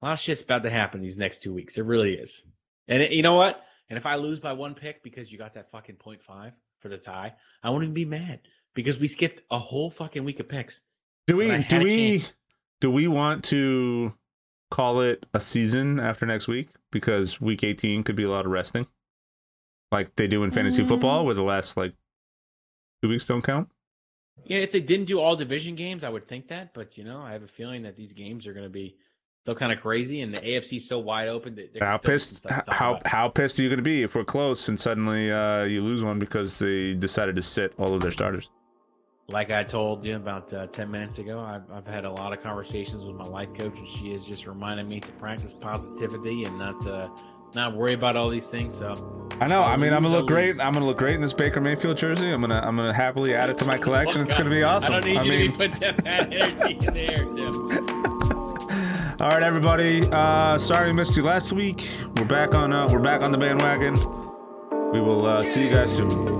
A lot of shit's about to happen these next two weeks. It really is. And it, you know what? And if I lose by one pick because you got that fucking point five for the tie, I won't even be mad because we skipped a whole fucking week of picks. Do we? Do we? chance. Do we want to call it a season after next week because week 18 could be a lot of resting, like they do in fantasy Mm. football, where the last like two weeks don't count? Yeah, if they didn't do all division games, I would think that. But you know, I have a feeling that these games are going to be still kind of crazy, and the AFC's so wide open that there How can still be pissed? some stuff to talk How about. how pissed are you going to be if we're close and suddenly uh, you lose one because they decided to sit all of their starters? Like I told you about uh, ten minutes ago, I've, I've had a lot of conversations with my life coach, and she has just reminded me to practice positivity and not uh, not worry about all these things. So I know. I mean, I'm gonna look great. I'm gonna look great in this Baker Mayfield jersey. I'm gonna I'm gonna happily add it to my collection. It's gonna be awesome. I don't need you mean, to be putting that bad energy in the air, Tim. All right, everybody. Uh, sorry we missed you last week. We're back on. Uh, we're back on the bandwagon. We will uh, see you guys soon.